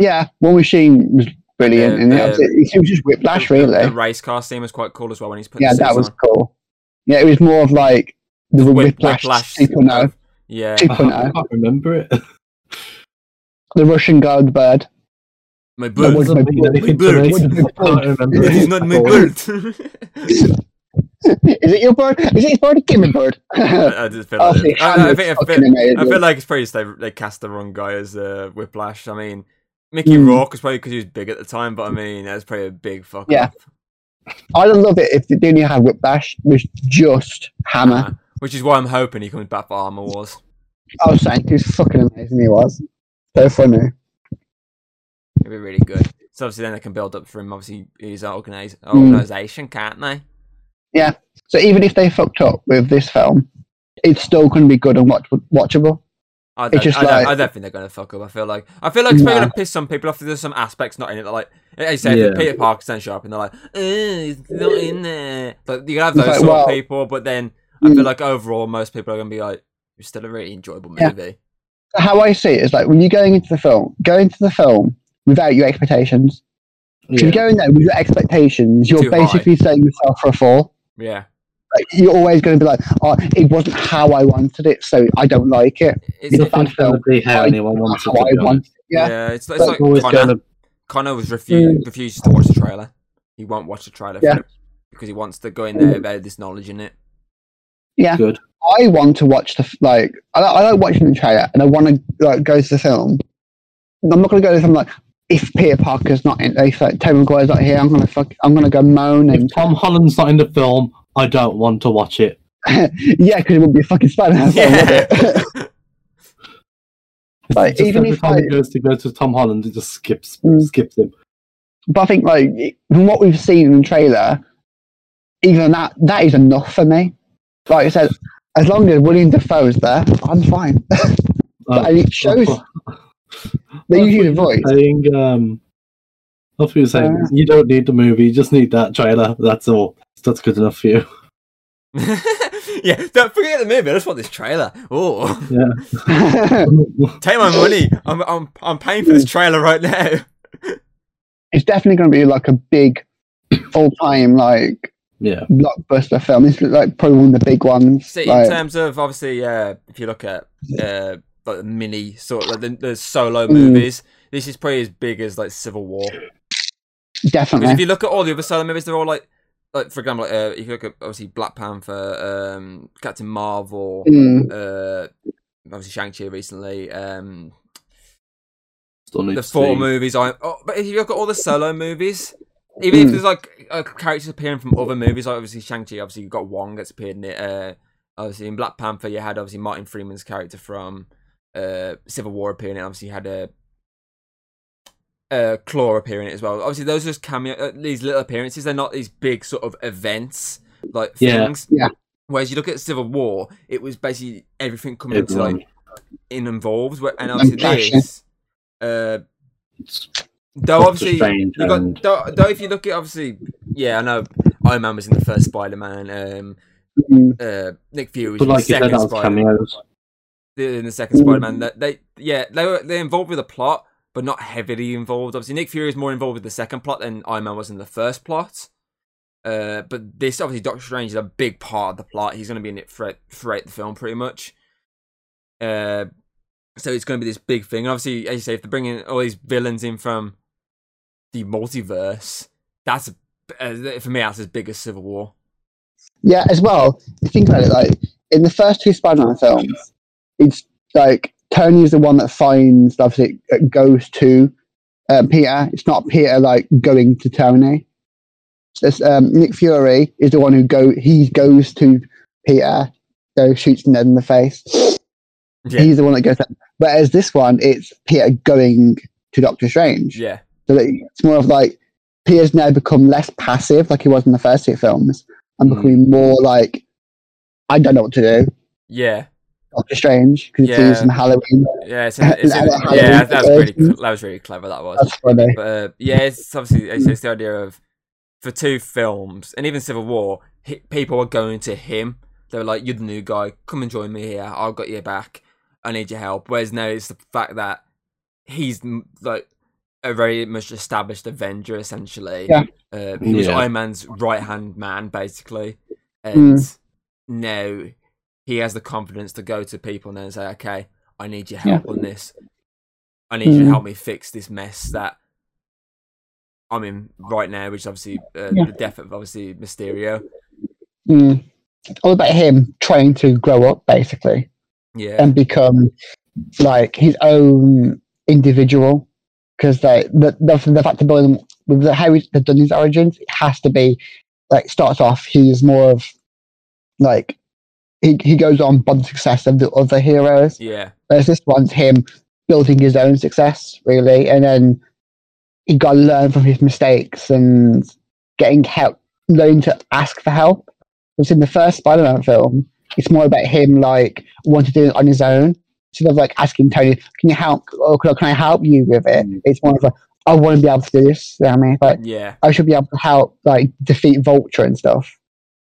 Yeah, War Machine was brilliant The- in the- it. It was just whiplash, The- really. The, race car scene was quite cool as well when he's put yeah, the that was on. cool. Yeah, it was more of like the Whip- whiplash, Whiplash. 2.0. Yeah. I, 2.0. I can't remember it. (laughs) The Russian guy with bird. My bird. was my bird. anything My bird. Can't It is not my bird. (laughs) Is it your bird? Is it his bird? Give me bird. (laughs) I, I just feel like, see, I, I think I feel. I feel like it's probably just they they cast the wrong guy as uh, Whiplash. I mean, Mickey Mm. Rourke was probably because he was big at the time, but I mean that's probably a big fuck Yeah. up. I'd love it if they didn't have whiplash. Was just Hammer. Which is why I'm hoping he comes back for Armor Wars. I was saying he was fucking amazing. He was so funny. It'd be really good. So obviously then they can build up for him. Obviously his organize, Hmm. organization, can't they? Yeah. So even if they fucked up with this film, it's still going to be good and watch- watchable. I don't, I, don't, I don't think they're going to fuck up. I feel like I feel like it's probably Nah. going to piss some people off. There's some aspects not in it that like, you say, Yeah. Peter Parker's don't show up and they're like, "Eh, he's not in there. But you can have those like, sort well- of people, but then I Mm. feel like overall most people are going to be like, it's still a really enjoyable Yeah. movie. How I see it is like when you're going into the film, go into the film without your expectations. If you Yeah. go in there with your expectations, you're Too high. basically setting yourself for a fall. Yeah, Like, you're always going to be like, "Oh, it wasn't how I wanted it, so I don't like it." it's, It's it, a bad Nothing's going to film. be how I- anyone wants it How I to go. want. yeah. Yeah. it's, it's But like Always Connor. gonna, Connor was refu- hmm. refuses to watch the trailer. He won't watch the trailer Yeah. because he wants to go in there hmm. without this knowledge in it. Yeah. good. I want to watch the like. I, I like watching the trailer, and I want to like go to the film. I'm not going to go to the film like if Peter Parker's not in, if like, Tobey Maguire's not here, I'm going to fuck. I'm going to go moan and If Tom Holland's not in the film, I don't want to watch it. (laughs) yeah, because it would be a fucking Spider-Man (laughs) it? (laughs) Like, Just even every if time I- he goes to go to Tom Holland, it just skips Mm. skips him. but I think like from what we've seen in the trailer, even that that is enough for me. Like I said, as long as William Dafoe is there, I'm fine. Oh, and it shows they you the voice. Saying, um, I thought you were saying Uh. you don't need the movie, you just need that trailer. That's all. That's good enough for you. (laughs) (laughs) yeah, don't forget the movie. I just want this trailer. Oh, Yeah. (laughs) take my money. I'm I'm I'm paying for this trailer right now. it's definitely going to be like a big full-time like yeah. blockbuster film. It's like probably one of the big ones. See, like, in terms of obviously, uh, if you look at uh, like the mini sort of like the, the solo Mm. movies, this is probably as big as like Civil War. Because definitely. if you look at all the other solo movies, they're all like, like for example, uh, if you look at obviously Black Panther, um, Captain Marvel, Mm, uh, obviously Shang Chi recently, um, Still need the to four see. movies. I oh, but if you look at all the solo movies, even if Mm. there's like uh, characters appearing from other movies, like obviously Shang Chi, obviously you've got Wong that's appeared in it. Uh, obviously in Black Panther, you had obviously Martin Freeman's character from uh, Civil War appearing. And obviously you had a. Uh, Claw appearing in it as well. Obviously, those are just cameo. Uh, these little appearances. They're not these big sort of events like Yeah. things. Yeah. Whereas you look at Civil War, it was basically everything coming into like in involved. where- And obviously this, uh, Though obviously you got and- though, though if you look at obviously yeah I know Iron Man was in the first Spider Man um mm, uh Nick Fury was in the like second Spider cameos. in the second Mm. Spider Man they yeah they were they're involved with the plot but not heavily involved obviously Nick Fury is more involved with the second plot than Iron Man was in the first plot uh but this obviously Doctor Strange is a big part of the plot he's going to be in it throughout throughout the film pretty much uh So it's going to be this big thing. Obviously, as you say, if they're bringing all these villains in from the multiverse, that's uh, for me that's as big as Civil War. Yeah, as well. Think about it, like in the first two Spider-Man films, it's like Tony is the one that finds obviously it goes to uh, Peter. It's not Peter like going to Tony. This um, Nick Fury is the one who go he goes to Peter, so shoots Ned in the face. Yeah. He's the one that goes. There. Whereas this one, it's Peter going to Doctor Strange. Yeah, So it's more of like Peter's now become less passive, like he was in the first two films, and Mm. becoming more like, I don't know what to do. yeah, Doctor Strange because Yeah. it's using Halloween. yeah. It's, it's, Is that what yeah, that was really that was really clever. That was. That's funny. But uh, yeah, it's obviously it's, it's the idea of for two films and even Civil War, hi people were going to him. They were like, "You're the new guy. Come and join me here. I've got your back. I need your help." Whereas now it's the fact that he's like a very much established Avenger, essentially. Yeah. Uh, he was Yeah. Iron Man's right hand man, basically, and Mm. now he has the confidence to go to people and then say, "Okay, I need your help on this. I need you to Mm. help me fix this mess that I'm in right now, which is obviously uh, Yeah. the death of obviously Mysterio. Mm. All about him trying to grow up, basically, Yeah, and become like his own individual. Because like the, the the fact building with the, how he's they've done his origins, it has to be like starts off. He's more of like he he goes on by the success of the other heroes. yeah, Whereas this one's him building his own success, really, and then he got to learn from his mistakes and getting help, learning to ask for help. Because in the first Spider-Man film, it's more about him like wanting to do it on his own, instead of like asking Tony, "Can you help? Or can I, help you with it?" Mm. It's more of a, "I want to be able to do this." You know what I mean, like yeah, I should be able to help like defeat Vulture and stuff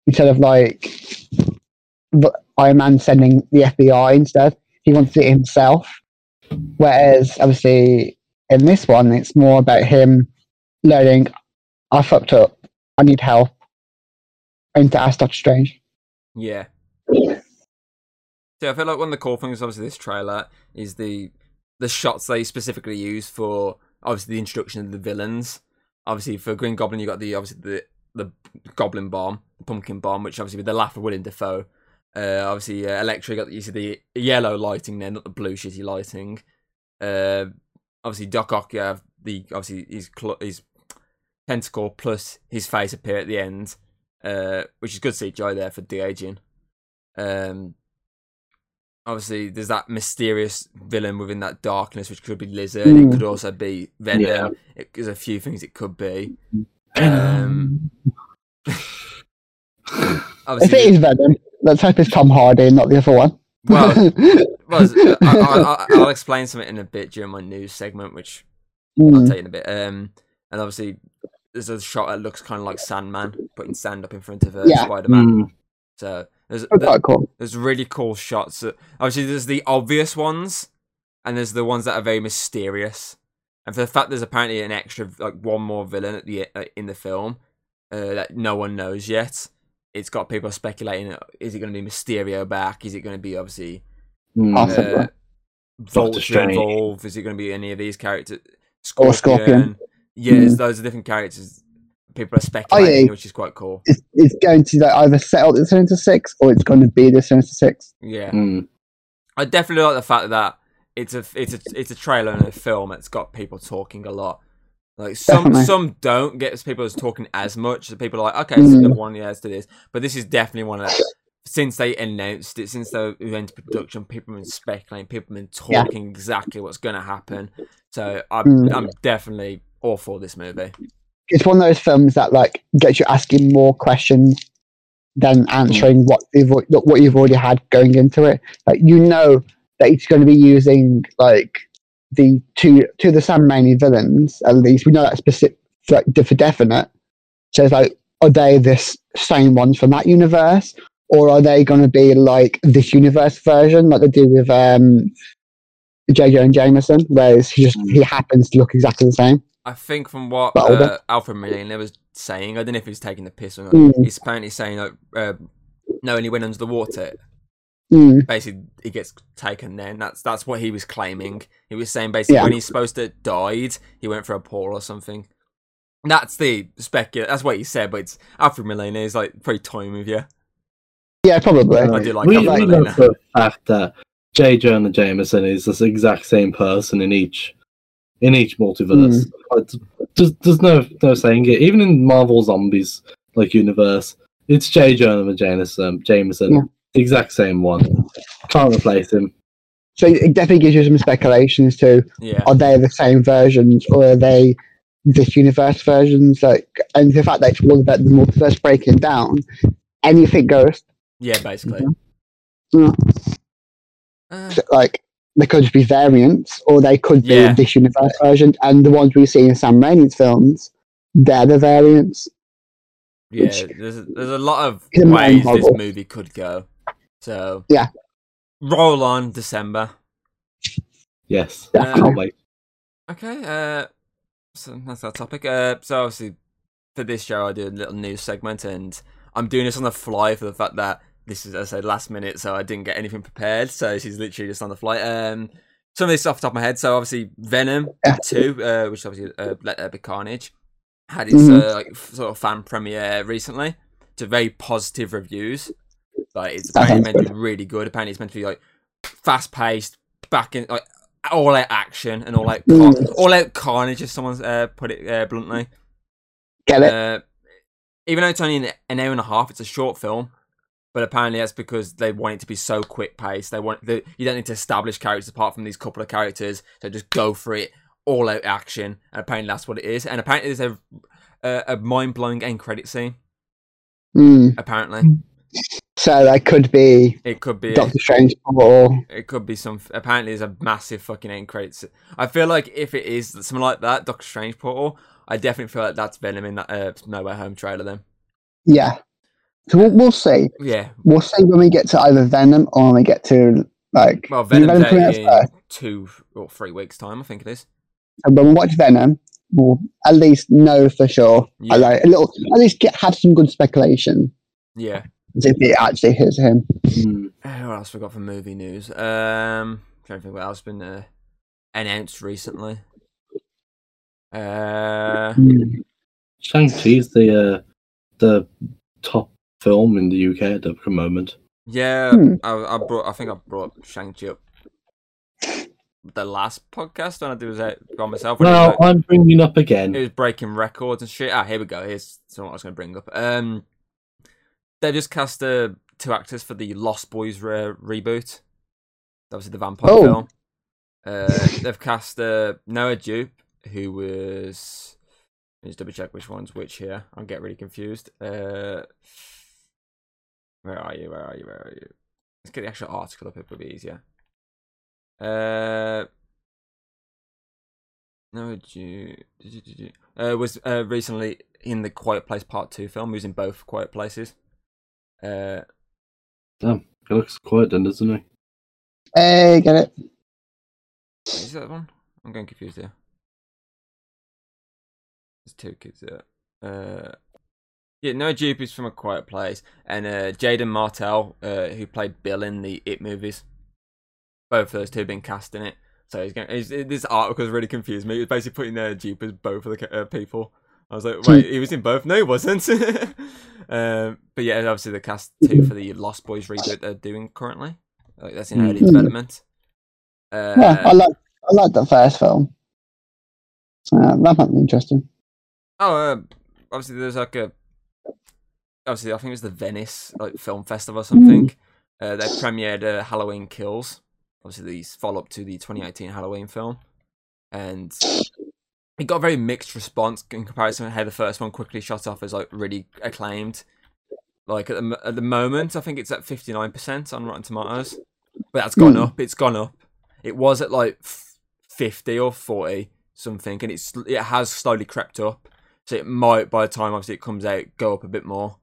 instead of like Iron Man sending the FBI instead. He wants it himself. Whereas obviously in this one, it's more about him learning. I fucked up. I need help. Need to ask Doctor Strange. yeah. So I feel like one of the cool things, obviously, this trailer is the the shots they specifically use for obviously the introduction of the villains. Obviously, for Green Goblin, you got the obviously the the Goblin bomb, the pumpkin bomb, which obviously with the laugh of William Dafoe. Uh, obviously, uh, Electro got you see the yellow lighting there, not the blue shitty lighting. Uh, obviously, Doc Ock, you have the obviously his cl- his tentacle plus his face appear at the end, uh, which is good CGI there for de aging. Um, obviously, there's that mysterious villain within that darkness, which could be Lizard. It Mm. could also be Venom. Yeah. It, there's a few things it could be. Um, (laughs) If it is Venom, let's hope it's Tom Hardy, not the other one. Well, (laughs) well, I, I, I, will explain something in a bit during my news segment, which I'll Mm. tell you in a bit. Um, and obviously, there's a shot that looks kind of like Sandman putting sand up in front of uh, Yeah. Spider-Man. Mm. So there's quite cool. there's really cool shots. That, obviously, there's the obvious ones, and there's the ones that are very mysterious. And for the fact there's apparently an extra, like one more villain at the uh, in the film uh, that no one knows yet. It's got people speculating: uh, is it going to be Mysterio back? Is it going to be obviously Mm. Uh, Vulture involved? Is it going to be any of these characters? Or Scorpion. Yeah, Mm. there's loads of different characters. People are speculating, which is quite cool. It's, it's going to like, either set up the Sinister Six or it's going to be the Sinister Six. Yeah, Mm. I definitely like the fact that it's a it's a it's a trailer and a film that's got people talking a lot. Like some Definitely. some don't get as people as talking as much. So people are like, okay, this is Mm. another one. Yeah, let's do this. But this is definitely one of that. Since they announced it, since they went to production, people have been speculating, people have been Yeah. talking exactly what's going to happen. So I'm Mm. I'm definitely all for this movie. It's one of those films that like gets you asking more questions than answering what you've what you've already had going into it. Like you know that it's going to be using like the two two of the Sam Raimi villains. At least we know that specific for, for definite. So it's like, are they this same ones from that universe, or are they going to be like this universe version, like they do with um, JJ and Jameson, whereas he just he happens to look exactly the same. I think from what uh, Alfred Molina was saying, I don't know if he was taking the piss or not. Mm. He's apparently saying that uh, no, and he went under the water. Mm. basically he gets taken then. That's that's what he was claiming. He was saying basically Yeah. when he's supposed to died, he went for a pour or something. That's the specul. That's what he said, but it's Alfred Molina is like pretty toying with you. Yeah, probably. I do like we, Alfred we know Molina. for a fact that J. Jonah Jameson is the exact same person in each in each multiverse. Like, There's, there's no no saying it. Even in Marvel Zombies like universe, it's J. Jonah Jameson. Jameson, Yeah. The exact same one. Can't replace him. So it definitely gives you some speculation as to Yeah, are they the same versions or are they this universe versions? Like, and the fact that it's all about the multiverse breaking down, anything goes. yeah, basically. Yeah. Uh, Like, they could be variants, or they could be Yeah. this universe version. And the ones we see in Sam Raimi's films, they're the variants. yeah, there's there's a lot of It's ways this movie could go. So Yeah. roll on December. Yes, Yeah. can't wait. Okay, uh, so that's our topic. Uh, so obviously for this show, I do a little news segment, and I'm doing this on the fly for the fact that this is, as I said, last minute, so I didn't get anything prepared. So this is literally just on the fly. Um, some of this off the top of my head. So obviously Venom Yeah. two, uh, which obviously uh, Let There Be Carnage, had its Mhm. uh, like f- sort of fan premiere recently. To very positive reviews. Like it's That apparently meant to be really good. Apparently it's meant to be like fast paced, back in like all out action and all out car- Mm. all out carnage, if someone's uh, put it uh, bluntly. Get it? Uh, even though it's only an, an hour and a half, it's a short film. But apparently that's because they want it to be so quick paced. They want the, you don't need to establish characters apart from these couple of characters. So just go for it, all out action. And apparently that's what it is. And apparently there's a a, a mind blowing end credit scene. Mm. Apparently So that could be it could be Doctor Strange or it could be some. Apparently there's a massive fucking end credit. scene. I feel like if it is something like that, Doctor Strange portal, I definitely feel like that's Venom in that uh, No Way Home trailer. Then yeah. So we'll, we'll see. yeah, We'll see when we get to either Venom or when we get to like well Venom coming out out in two or three weeks time, I think it is. And when we watch Venom, we'll at least know for sure. Yeah. I like a little at least get have some good speculation Yeah. As if it actually is him. Uh, What else we got for movie news? Um, trying to think what else has been uh, announced recently. Uh, Shang Chi's the uh, the top film in the UK at the moment. yeah, Hmm. I, I brought. I think I brought Shang Chi up the last podcast when I did was out by myself. When it, Now was, I'm bringing up again. it was breaking records and shit. Ah, here we go. Here's something I was going to bring up. Um, they just cast uh, two actors for the Lost Boys re- reboot. Obviously, the vampire Oh. film. Uh, they've cast uh, Noah Jupe, who was. Let me just double check which one's which here. I'll get really confused. Uh, where are you? Where are you? Where are you? Let's get the actual article up. It would be easier. Uh, Noah Jupe uh, was uh, recently in the Quiet Place Part Two film. He was in both Quiet Places. Uh, Damn, he looks quiet then, doesn't he? Hey, get it? is that one? I'm getting confused here. There's two kids there. Uh, yeah, Noah Jupe is from A Quiet Place, and uh, Jaeden Martell, uh, who played Bill in the It movies. Both of those two have been cast in it. So he's going. He's, this article has really confused me. It's basically putting uh, Jupe as both of the uh, people. I was like, wait, he was in both? (laughs) No, he wasn't. (laughs) um, but yeah, obviously the cast too for the Lost Boys reboot they're doing currently. Like, that's in early Mhm. development. Uh, yeah, I like I like the first film. Uh, that might be interesting. Oh, uh, obviously there's like a. Obviously, I think it was the Venice like film festival or something. Uh, they premiered uh, Halloween Kills. Obviously, these follow up to the 2018 Halloween film, and it got a very mixed response in comparison to how the first one quickly shot off as like really acclaimed. Like at the at the moment, I think it's at 59 percent on Rotten Tomatoes, but that's gone Hmm. up. It's gone up. It was at like 50 or 40 something, and it's it has slowly crept up. So it might, by the time obviously it comes out, go up a bit more.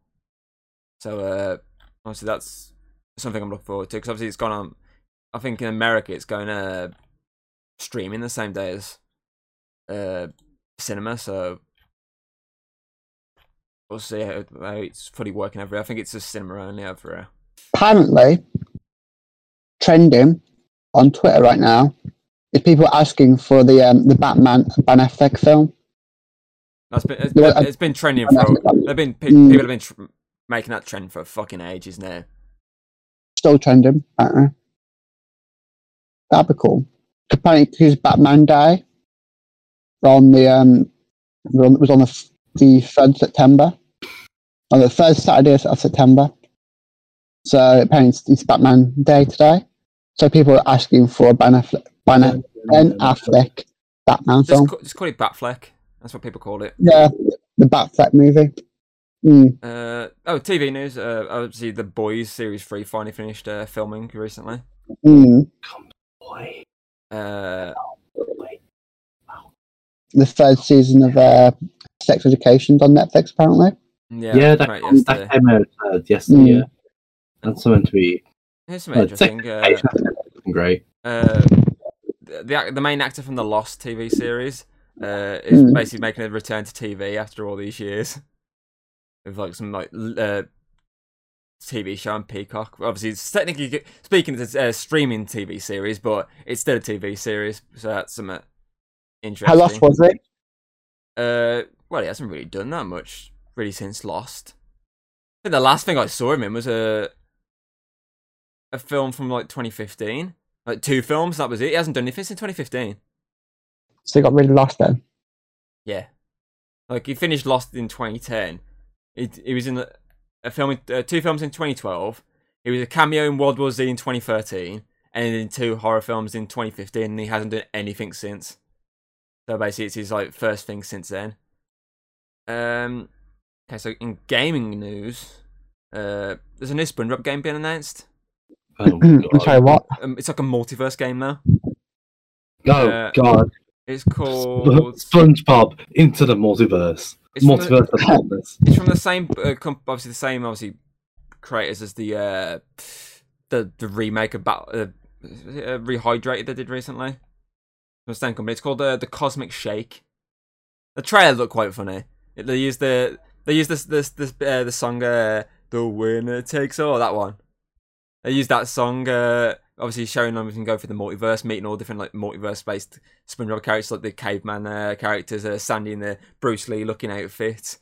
So uh, obviously that's something I'm looking forward to because obviously it's gone on. I think in America it's going to streaming the same day as uh, cinema. So we'll see how, how it's fully working over here. I think it's just cinema only over here. Apparently, trending on Twitter right now is people asking for the um, the Batman Ben Affleck film. That's been it's, it's been trending for. They've been people have been tr- making that trend for fucking ages now. Still trending. Uh-uh. That'd be cool. Apparently, his Batman Day on the um it was on the f- the third September, on the third Saturday of September. So apparently, it's, it's Batman Day today. So people are asking for a Ben Affleck, Ben, ben Affleck Batman Just, film. ca- just call it Batfleck. That's what people call it. Yeah, the Batfleck movie. Mm. Uh, oh, TV news. Uh, obviously, the Boys series three finally finished uh, filming recently. Mm. Boy, Uh, boy. The third season of uh, Sex Education's on Netflix, apparently. yeah, Yeah, that, right come- that came out uh, yesterday. Mm. Yeah, that's meant to be Here's some interesting. Uh, great. uh, the the main actor from the Lost TV series uh, is Mm. basically making a return to TV after all these years. (laughs) With like some like uh, TV show on Peacock. Obviously, it's technically speaking, it's a uh, streaming TV series, but it's still a TV series, so that's some uh, interesting. How lost was it? Uh, well, he hasn't really done that much really since Lost. I think the last thing I saw him in was a a film from like 2015, like two films. That was it. He hasn't done anything since 2015. So he got really lost then. Yeah, like he finished Lost in 2010. He he was in a, a film, uh, two films in 2012. He was a cameo in World War Z in 2013, and in two horror films in 2015. And he hasn't done anything since. So basically, it's his like first thing since then. Um, okay, so in gaming news, uh, there's a new SpongeBob game being announced. (clears throat) Oh, I'm God. sorry, what? Um, it's like a multiverse game now. Oh Uh, God! It's called. SpongeBob into the multiverse. It's from the- multiverse of madness. It's from the same, uh, comp- obviously the same, obviously creators as the uh, the the remake of Battle, uh, uh, Rehydrated they did recently. The company. It's called uh, the Cosmic Shake. The trailer looked quite funny. It- They used the they used this this this uh, the song uh, "The Winner Takes All" that one. They used that song, uh, obviously showing them we can go through the multiverse, meeting all different like multiverse based SpongeBob characters, like the caveman uh, characters, uh, Sandy in the Bruce Lee looking outfit,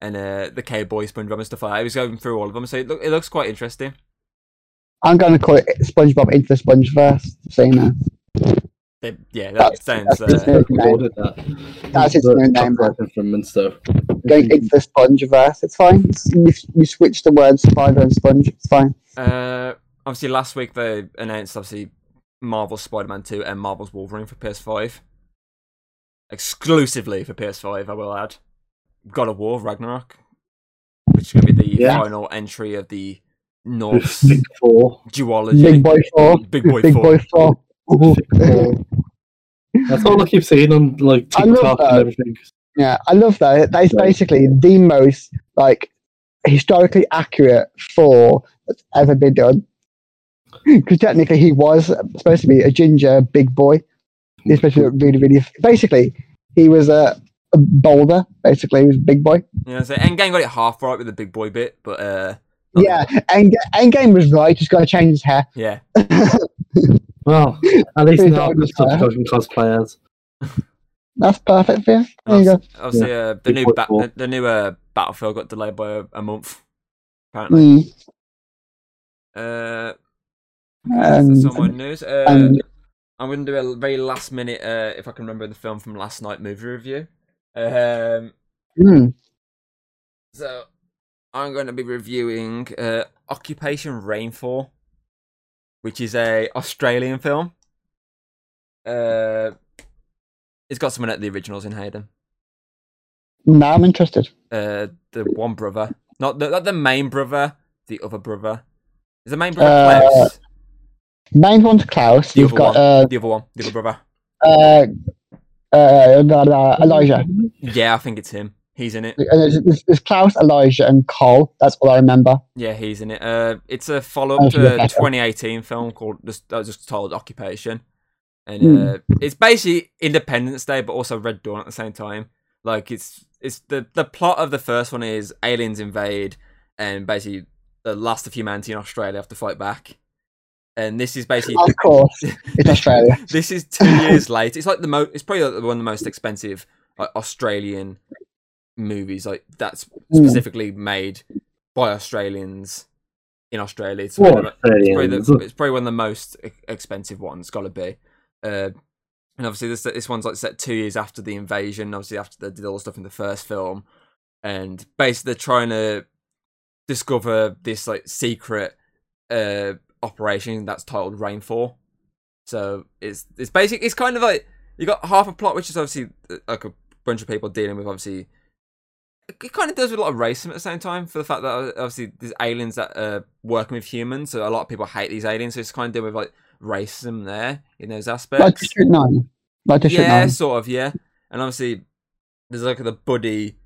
and uh, the cowboy SpongeBob and stuff like that. It was going through all of them, so it, look, it looks quite interesting. I'm going to call it SpongeBob into the Spongeverse. You know, They, yeah, that That's- sounds. that's Uh, it. name. Ordered that. That's its The new name, chocolate from Minster. going into the Spongeverse. It's fine. It's, you, you switch the words spider and sponge. It's fine. uh, obviously, last week they announced obviously Marvel's Spider-Man Two and Marvel's Wolverine for PS5, exclusively for PS5. I will add. God of War Ragnarok, which is going to be the Yeah. final entry of the Norse Big Four. duology. Big boy Thor. Big boy Big four. boy Thor. (laughs) That's all I keep seeing on like I love TikTok that. and everything. Yeah, I love that. That is Right. basically the most like historically accurate Thor that's ever been done. (laughs) Because technically, he was supposed to be a ginger big boy. He's supposed to look really, really. Basically, he was a, a boulder. Basically, he was a big boy. Yeah, so Endgame got it half right with the big boy bit, but uh, Yeah, and Endgame was right. Just got to change his hair. yeah, (laughs) Well, at least Please now don't I've got cosplayers. That's perfect for you. There you go. obviously, uh, the new ba- four. the, the new uh, Battlefield got delayed by a, a month. Apparently, Mm. uh, And, that's all news. Uh, and- I'm going to do a very last minute, uh, if I can remember the film from last night movie review. Um, mm, so I'm going to be reviewing uh, Occupation Rainfall, which is a Australian film. Uh, it's got someone at the originals in Hayden. No, I'm interested. Uh, the one brother, not the not the main brother, the other brother. Is the main brother Uh, Klaus? Main one's Klaus. The You've got uh, The other one, the other brother. uh, uh, uh, Elijah. Yeah, I think it's him. He's in it. And there's, there's, there's Klaus, Elijah, and Kol. That's all I remember. Yeah, he's in it. Uh, it's a follow up to a 2018 film called just that was just called Occupation, and Hmm. uh, it's basically Independence Day, but also Red Dawn at the same time. Like it's it's the the plot of the first one is aliens invade, and basically the last of humanity in Australia have to fight back. and this is basically Of course, (laughs) it's Australia. this is two years (laughs) later. It's like the most. It's probably like one of the most expensive like Australian movies. Like that's Mm. specifically made by Australians in Australia. It's, probably, the- it's, probably it's probably one of the most expensive ones. Got to be. Uh, and obviously this this one's like set two years after the invasion. Obviously after they did all the stuff in the first film, and basically they're trying to discover this like secret uh operation that's titled Rainfall. So it's it's basic. It's kind of like you got half a plot, which is obviously uh, like a bunch of people dealing with obviously. It kind of does with a lot of racism at the same time for the fact that uh, obviously there's aliens that are working with humans, so a lot of people hate these aliens. So it's kind of dealing with like racism there in those aspects. Like District Nine. Like District yeah, Nine. sort of, yeah. And obviously, there's like the buddy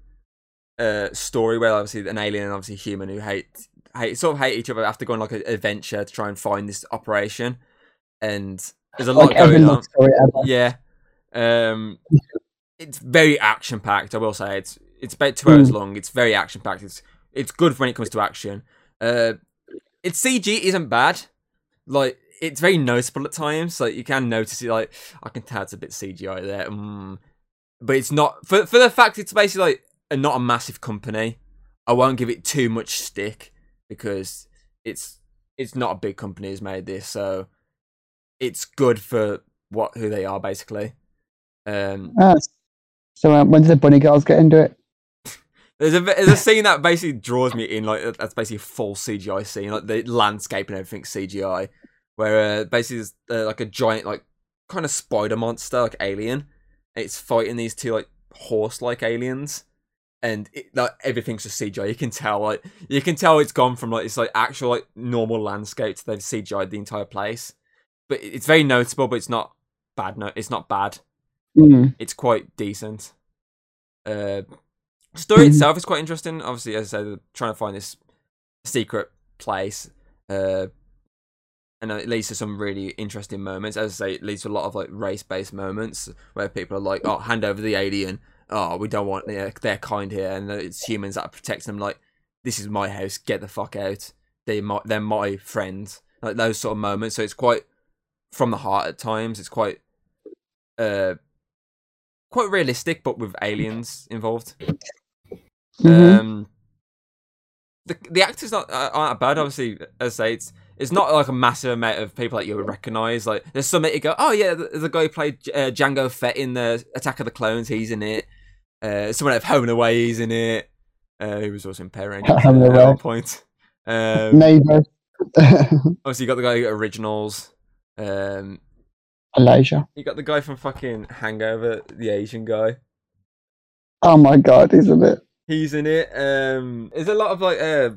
uh, story where obviously an alien and obviously human who hate hate sort of hate each other after going like an adventure to try and find this operation. And there's a lot Like going on. Yeah. Um, it's very action packed. I will say it's it's about two hours Mm. long. It's very action packed. It's it's good when it comes to action. Uh, its CG isn't bad. Like it's very noticeable at times. Like you can notice it. Like I can tell it's a bit CGI there. Mm. But it's not for for the fact it's basically like a, not a massive company. I won't give it too much stick because it's it's not a big company who's made this, so it's good for what who they are basically. Um, Ah, so um, when does the bunny girls get into it? There's a there's a scene that basically draws me in, like that's basically a full CGI scene, like the landscape and everything CGI, where uh, basically there's uh, like a giant like kind of spider monster like alien. It's fighting these two like horse like aliens, and it, like everything's just CGI. You can tell like you can tell it's gone from like it's like actual like normal landscape to they've CGI'd the entire place, but it's very noticeable. But it's not bad. No, it's not bad. Mm. it's quite decent. Uh, story Mhm. itself is quite interesting. Obviously, as I said, trying to find this secret place, uh, and it leads to some really interesting moments. As I say, it leads to a lot of like race-based moments where people are like, "Oh, hand over the alien." Oh, we don't want their, their kind here, and it's humans that protect them. Like, this is my house. Get the fuck out. They my, they're my friends. Like those sort of moments. So it's quite from the heart at times. It's quite uh quite realistic, but with aliens involved. Mhm. Um, the the actors not aren't bad. Obviously, as I say, it's it's not like a massive amount of people that you would recognize. Like there's some that you go, oh yeah, the, the guy who played uh, Jango Fett in the Attack of the Clones, he's in it. Uh, someone at Home and Away, he's in it. Uh, he was also in Power Rangers (laughs) Home and at one point. Um, Neighbour. (laughs) obviously, you got the guy who got Originals. Um, Elijah. you got the guy from fucking Hangover, the Asian guy. Oh my god, isn't it? He's in it. Um, there's a lot of like uh,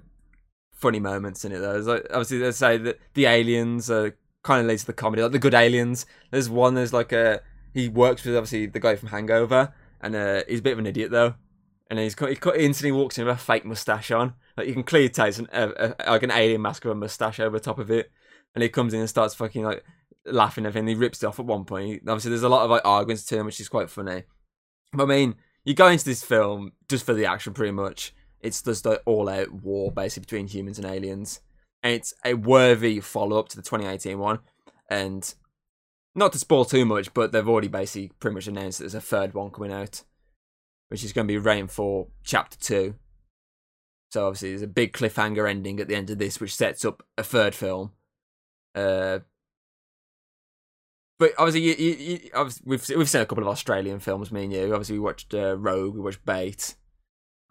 funny moments in it though. There's like obviously they say that the aliens are kind of leads to the comedy, like the good aliens. There's one. There's like a he works with obviously the guy from Hangover, and uh, he's a bit of an idiot though. And he's he cut- instantly walks in with a fake mustache on. Like you can clearly tell it's an, a, a, like an alien mask with a mustache over top of it. And he comes in and starts fucking like laughing and everything. He rips it off at one point. Obviously, there's a lot of like arguments to him, which is quite funny. But I mean, you go into this film just for the action, pretty much. It's just the all-out war, basically between humans and aliens, and it's a worthy follow-up to the 2018 one. And not to spoil too much, but they've already basically pretty much announced there's a third one coming out, which is going to be Rainfall Chapter Two. So obviously, there's a big cliffhanger ending at the end of this, which sets up a third film. Uh, but obviously, you, you, you, obviously we've we've seen a couple of Australian films. Me and you. Obviously, we watched uh, Rogue. We watched Bait.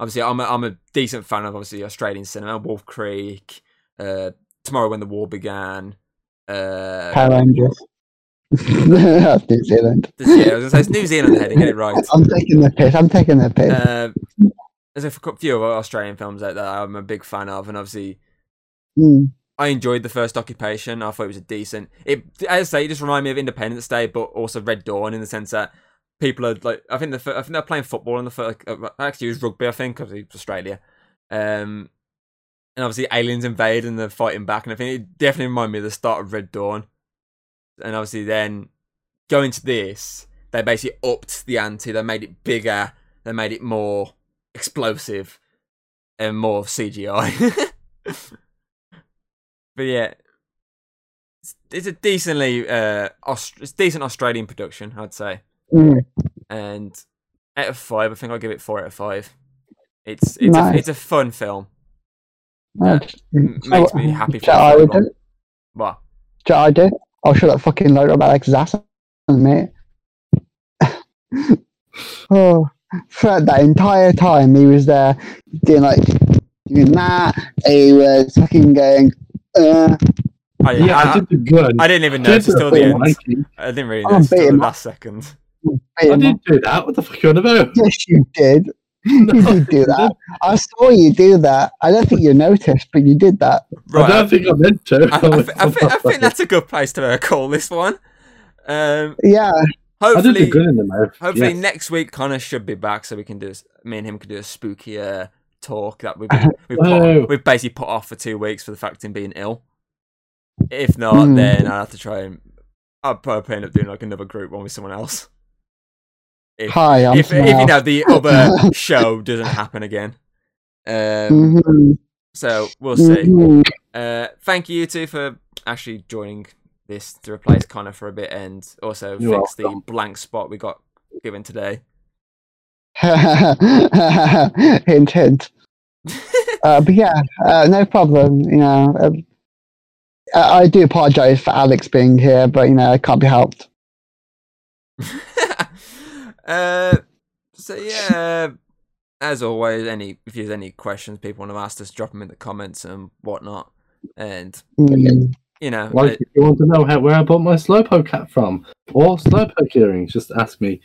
Obviously, I'm a, I'm a decent fan of obviously Australian cinema. Wolf Creek. Uh, Tomorrow when the war began. Uh, Power Rangers. That's New Zealand. this- yeah, I was gonna say it's New Zealand heading. Get it right. (laughs) I'm taking the piss. I'm taking the piss. Uh, there's a few Australian films out there I'm a big fan of, and obviously Mm. I enjoyed the first occupation. I thought it was a decent. It, as I say, it just reminded me of Independence Day, but also Red Dawn in the sense that people are like, I think the I think they're playing football in the first. Uh, actually, it was rugby. I think because it's Australia. Um, and obviously aliens invade and they're fighting back, and I think it definitely reminded me of the start of Red Dawn. And obviously, then going to this, they basically upped the ante. They made it bigger. They made it more explosive and more CGI. (laughs) but yeah, it's it's a decently uh Aust- it's decent Australian production, I'd say. Mm. And out of five, I think I'll give it four out of five. It's it's Nice. a it's a fun film. Nice. M- So, makes me happy for do you know what I would do? What? Do you know what I do? I'll show that fucking logo about Alex's ass, mate. (laughs) oh, throughout that entire time, he was there doing like doing that. He was fucking going. Uh, I, Yeah, I, I did the gun. I didn't even Did notice the till the end. Mikey. I didn't really I'm notice till the beating last second. I didn't do that. What the fuck are you on about? (laughs) Yes, you did. (laughs) You did do that. I saw you do that. I don't think you noticed, but you did that. I don't think I meant to. I, I, thi- I, thi- I think that's a good place to uh, call this one. Um, Yeah. I did hopefully, the gun in the mouth. hopefully yes. next week Connor should be back, so we can do this, me and him can do a spooky uh, talk that we've (laughs) been, we've, put, we've basically put off for two weeks for the fact of him being ill. If not, Hmm. then I'll have to try and I'll probably end up doing like another group one with someone else. If, Hi, I'm if, if you know the (laughs) other show doesn't happen again. Um, Mhm, so we'll see. mhm. Uh, thank you two for actually joining this to replace Connor for a bit and also You're fix the blank spot we got given today. (laughs) hint, hint. (laughs) Uh, but yeah, uh, no problem. You know, um, I, I do apologise for Alex being here, but you know, it can't be helped. (laughs) uh, so yeah, as always, any if there's any questions people want to ask us, drop them in the comments and whatnot. And Mm. you know, Like, uh, if you want to know how, where I bought my Slowpoke cat from, or Slowpoke earrings, just ask me.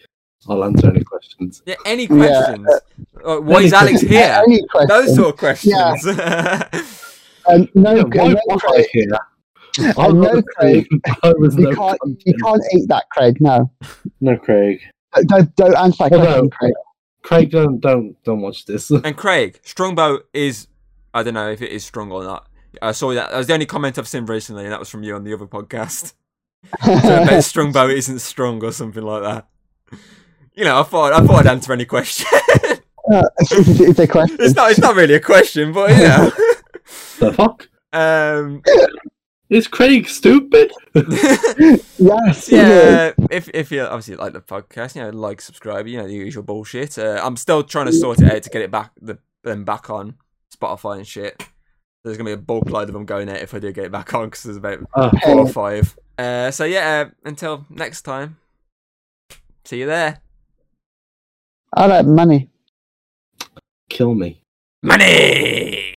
I'll answer any questions. yeah, any Yeah, questions? Uh, why is Alex questions. here? Any question? Those sort of questions. (laughs) um, no, Yeah, why no, was I Craig, here? I I know, Craig. I was you no can't, content. you can't eat that, Craig. No, No, Craig. don't, don't, don't answer that Although- question, Craig. Craig, don't don't don't watch this. (laughs) And Craig, Strongbow is I don't know if it is strong or not. I saw that. That was the only comment I've seen recently, and that was from you on the other podcast. (laughs) So I bet Strongbow isn't strong or something like that. You know, I thought I thought I'd answer any question. (laughs) Uh, (laughs) it's, it's a question. it's not it's not really a question, but you (laughs) know. the fuck? um Is Craig stupid? Yes. yeah, if if you obviously like the podcast, you know, like, subscribe, you know, the usual bullshit. Uh, I'm still trying to sort it out to get it back the them back on Spotify and shit. There's gonna be a bulk load of them going out if I do get it back on because there's about Oh, four or five. Uh, so yeah, uh, until next time, see you there. I like money. kill me. Money.